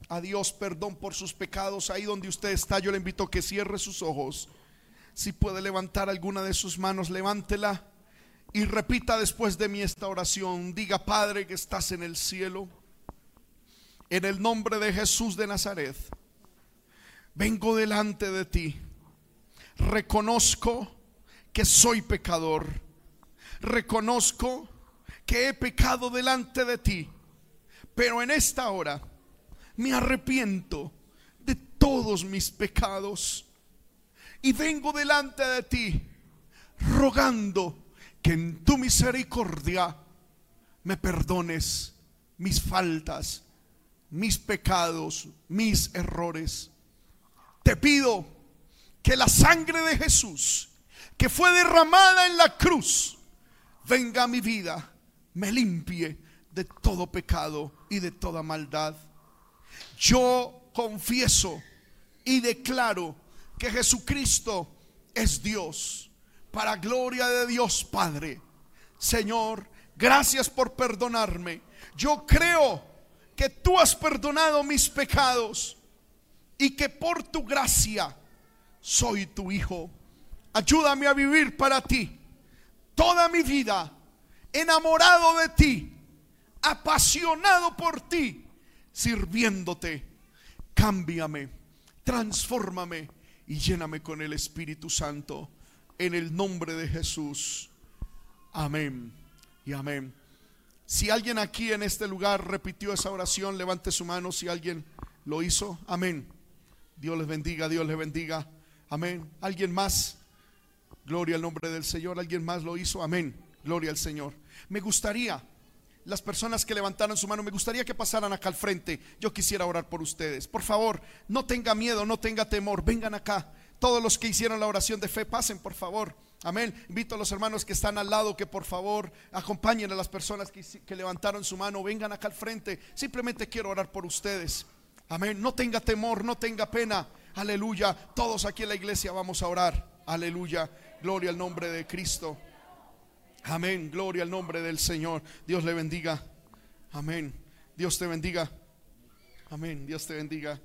a Dios perdón por sus pecados, ahí donde usted está, yo le invito a que cierre sus ojos. Si puede levantar alguna de sus manos, levántela y repita después de mí esta oración. Diga, Padre que estás en el cielo, en el nombre de Jesús de Nazaret, vengo delante de ti. Reconozco que soy pecador. Reconozco que he pecado delante de ti. Pero en esta hora me arrepiento de todos mis pecados y vengo delante de ti rogando que en tu misericordia me perdones mis faltas, mis pecados, mis errores. Te pido que la sangre de Jesús, que fue derramada en la cruz, venga a mi vida, me limpie de todo pecado y de toda maldad. Yo confieso y declaro que Jesucristo es Dios, para gloria de Dios Padre. Señor, gracias por perdonarme. Yo creo que tú has perdonado mis pecados y que por tu gracia soy tu hijo. Ayúdame a vivir para ti toda mi vida, enamorado de ti, apasionado por ti, sirviéndote. Cámbiame, transfórmame y lléname con el Espíritu Santo en el nombre de Jesús. Amén y amén. Si alguien aquí en este lugar repitió esa oración, levante su mano si alguien lo hizo. Amén. Dios les bendiga, Dios les bendiga. Amén. ¿Alguien más? Gloria al nombre del Señor. ¿Alguien más lo hizo? Amén. Gloria al Señor. Me gustaría, las personas que levantaron su mano, me gustaría que pasaran acá al frente. Yo quisiera orar por ustedes. Por favor, no tenga miedo, no tenga temor. Vengan acá. Todos los que hicieron la oración de fe, pasen, por favor. Amén. Invito a los hermanos que están al lado que por favor acompañen a las personas que, levantaron su mano. Vengan acá al frente. Simplemente quiero orar por ustedes. Amén. No tenga temor, no tenga pena. Aleluya. Todos aquí en la iglesia vamos a orar. Aleluya. Gloria al nombre de Cristo. Amén. Gloria al nombre del Señor. Dios le bendiga. Amén. Dios te bendiga. Amén. Dios te bendiga.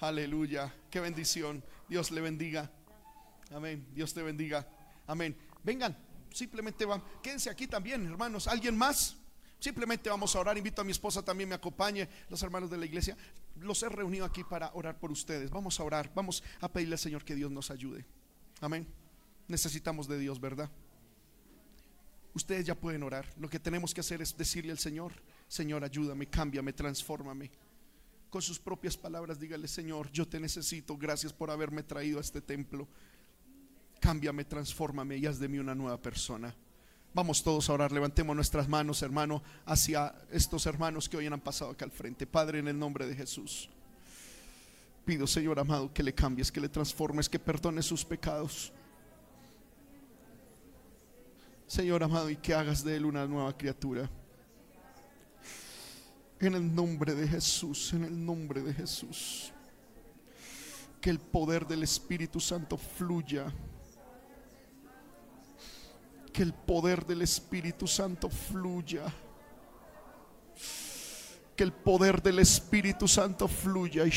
Aleluya. Qué bendición. Dios le bendiga. Amén. Dios te bendiga. Amén. Vengan. Simplemente van. Quédense aquí también, hermanos. ¿Alguien más? Simplemente vamos a orar. Invito a mi esposa también me acompañe, los hermanos de la iglesia. Los he reunido aquí para orar por ustedes. Vamos a orar. Vamos a pedirle al Señor que Dios nos ayude. Amén. Necesitamos de Dios, ¿verdad? Ustedes ya pueden orar. Lo que tenemos que hacer es decirle al Señor, Señor, ayúdame, cámbiame, transfórmame. Con sus propias palabras, dígale, Señor, yo te necesito. Gracias por haberme traído a este templo. Cámbiame, transfórmame y haz de mí una nueva persona. Vamos todos a orar, levantemos nuestras manos, hermano, hacia estos hermanos que hoy han pasado acá al frente. Padre, en el nombre de Jesús. Pido, Señor amado, que le cambies, que le transformes, que perdones sus pecados. Señor amado, y que hagas de él una nueva criatura. En el nombre de Jesús, en el nombre de Jesús. Que el poder del Espíritu Santo fluya. Que el poder del Espíritu Santo fluya. Que el poder del Espíritu Santo fluya. Y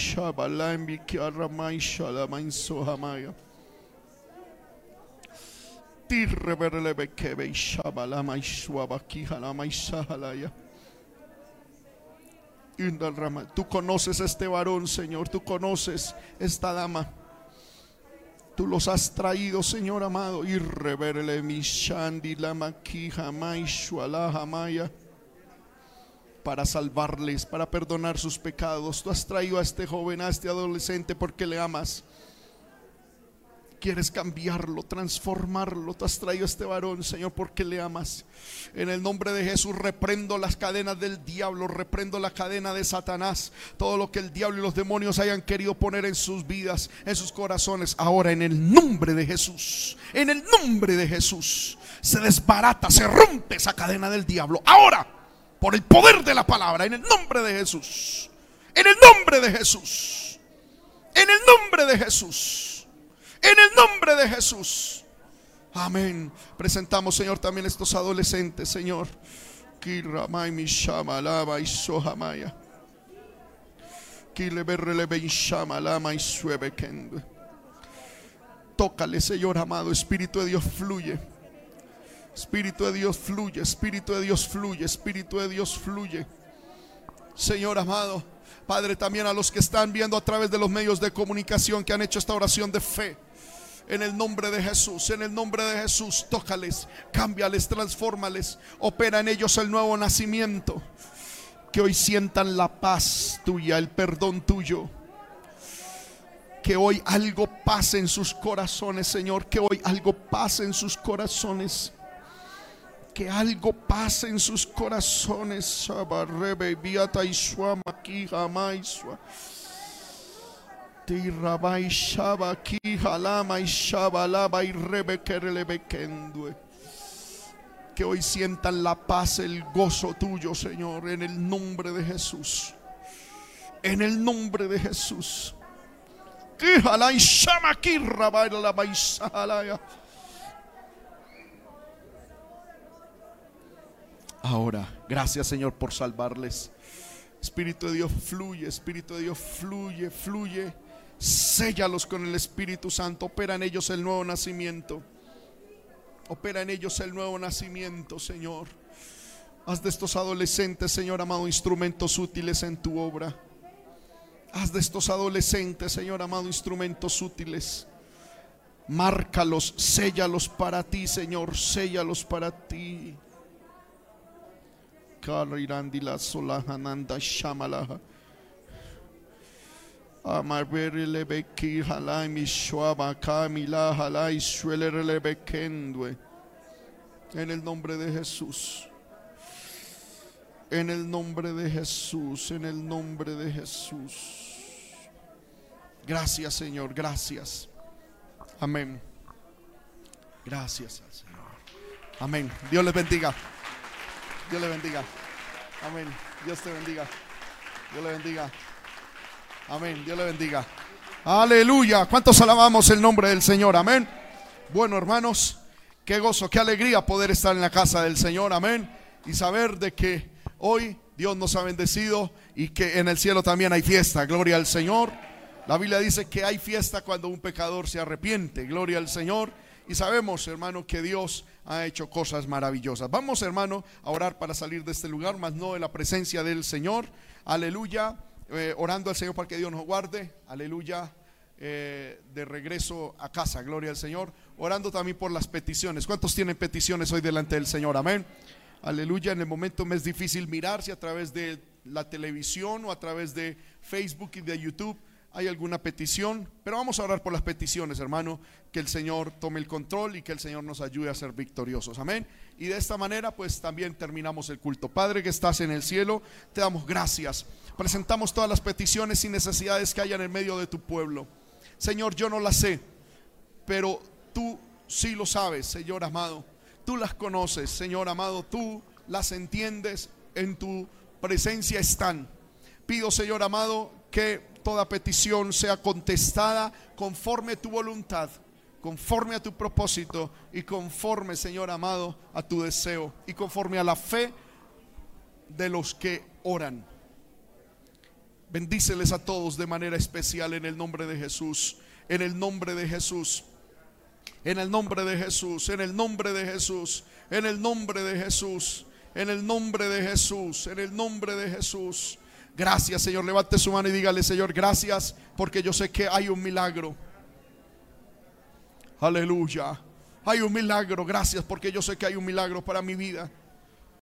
Tú conoces a este varón, Señor. Tú conoces esta dama. Tú los has traído, Señor amado. Irreverle mi shandi la para salvarles, para perdonar sus pecados. Tú has traído a este joven, a este adolescente porque le amas quieres cambiarlo, transformarlo. Te has traído a este varón, Señor, porque le amas. En el nombre de Jesús reprendo las cadenas del diablo, reprendo la cadena de Satanás. Todo lo que el diablo y los demonios hayan querido poner en sus vidas, en sus corazones. Ahora en el nombre de Jesús, en el nombre de Jesús, se desbarata, se rompe esa cadena del diablo. Ahora, por el poder de la palabra, en el nombre de Jesús. En el nombre de Jesús. En el nombre de Jesús. En el nombre de Jesús. Amén. Presentamos, Señor, también estos adolescentes, Señor. Tócale, Señor amado. Espíritu de Dios fluye. Espíritu de Dios fluye. Espíritu de Dios fluye. Espíritu de Dios fluye. Señor amado. Padre, también a los que están viendo a través de los medios de comunicación que han hecho esta oración de fe. En el nombre de Jesús, en el nombre de Jesús, tócales, cámbiales, transfórmales, opera en ellos el nuevo nacimiento. Que hoy sientan la paz tuya, el perdón tuyo. Que hoy algo pase en sus corazones, Señor. Que hoy algo pase en sus corazones. Que algo pase en sus corazones. Que hoy sientan la paz, el gozo tuyo, Señor, en el nombre de Jesús. En el nombre de Jesús. Que halai shama ki rabai laba y shalaya. Ahora, gracias Señor por salvarles. Espíritu de Dios fluye, Espíritu de Dios fluye, fluye. Séllalos con el Espíritu Santo. Opera en ellos el nuevo nacimiento. Opera en ellos el nuevo nacimiento, Señor. Haz de estos adolescentes, Señor amado, instrumentos útiles en tu obra. Haz de estos adolescentes, Señor amado, instrumentos útiles. Márcalos, séllalos para ti, Señor, séllalos para ti. Karirandila solahananda shamalaha. Amaberele beki halai mishwaba kamila halai suelerele bekendwe. En el nombre de Jesús. En el nombre de Jesús. En el nombre de Jesús. Gracias, Señor. Gracias. Amén. Gracias al Señor. Amén. Dios les bendiga. Dios les bendiga. Amén. Dios te bendiga. Dios le bendiga. Amén. Dios le bendiga. Aleluya. ¿Cuántos alabamos el nombre del Señor? Amén. Bueno, hermanos, qué gozo, qué alegría poder estar en la casa del Señor. Amén. Y saber de que hoy Dios nos ha bendecido y que en el cielo también hay fiesta. Gloria al Señor. La Biblia dice que hay fiesta cuando un pecador se arrepiente. Gloria al Señor. Y sabemos, hermano, que Dios ha hecho cosas maravillosas. Vamos, hermano, a orar para salir de este lugar, más no de la presencia del Señor. Aleluya. Eh, orando al Señor para que Dios nos guarde. Aleluya. Eh, de regreso a casa. Gloria al Señor. Orando también por las peticiones. ¿Cuántos tienen peticiones hoy delante del Señor? Amén. Aleluya. En el momento me es difícil mirarse a través de la televisión o a través de Facebook y de YouTube hay alguna petición, pero vamos a orar por las peticiones, hermano, que el Señor tome el control y que el Señor nos ayude a ser victoriosos. Amén. Y de esta manera, pues también terminamos el culto. Padre que estás en el cielo, te damos gracias. Presentamos todas las peticiones y necesidades que hay en el medio de tu pueblo. Señor, yo no las sé, pero tú sí lo sabes, Señor amado. Tú las conoces, Señor amado. Tú las entiendes. En tu presencia están. Pido, Señor amado, que toda petición sea contestada conforme a tu voluntad, conforme a tu propósito y conforme, Señor amado, a tu deseo y conforme a la fe de los que oran. Bendíceles a todos de manera especial en el nombre de Jesús, en el nombre de Jesús. En el nombre de Jesús, en el nombre de Jesús, en el nombre de Jesús, en el nombre de Jesús, en el nombre de Jesús. Gracias, Señor. Levante su mano y dígale, Señor, gracias porque yo sé que hay un milagro. Aleluya. Hay un milagro. Gracias porque yo sé que hay un milagro para mi vida.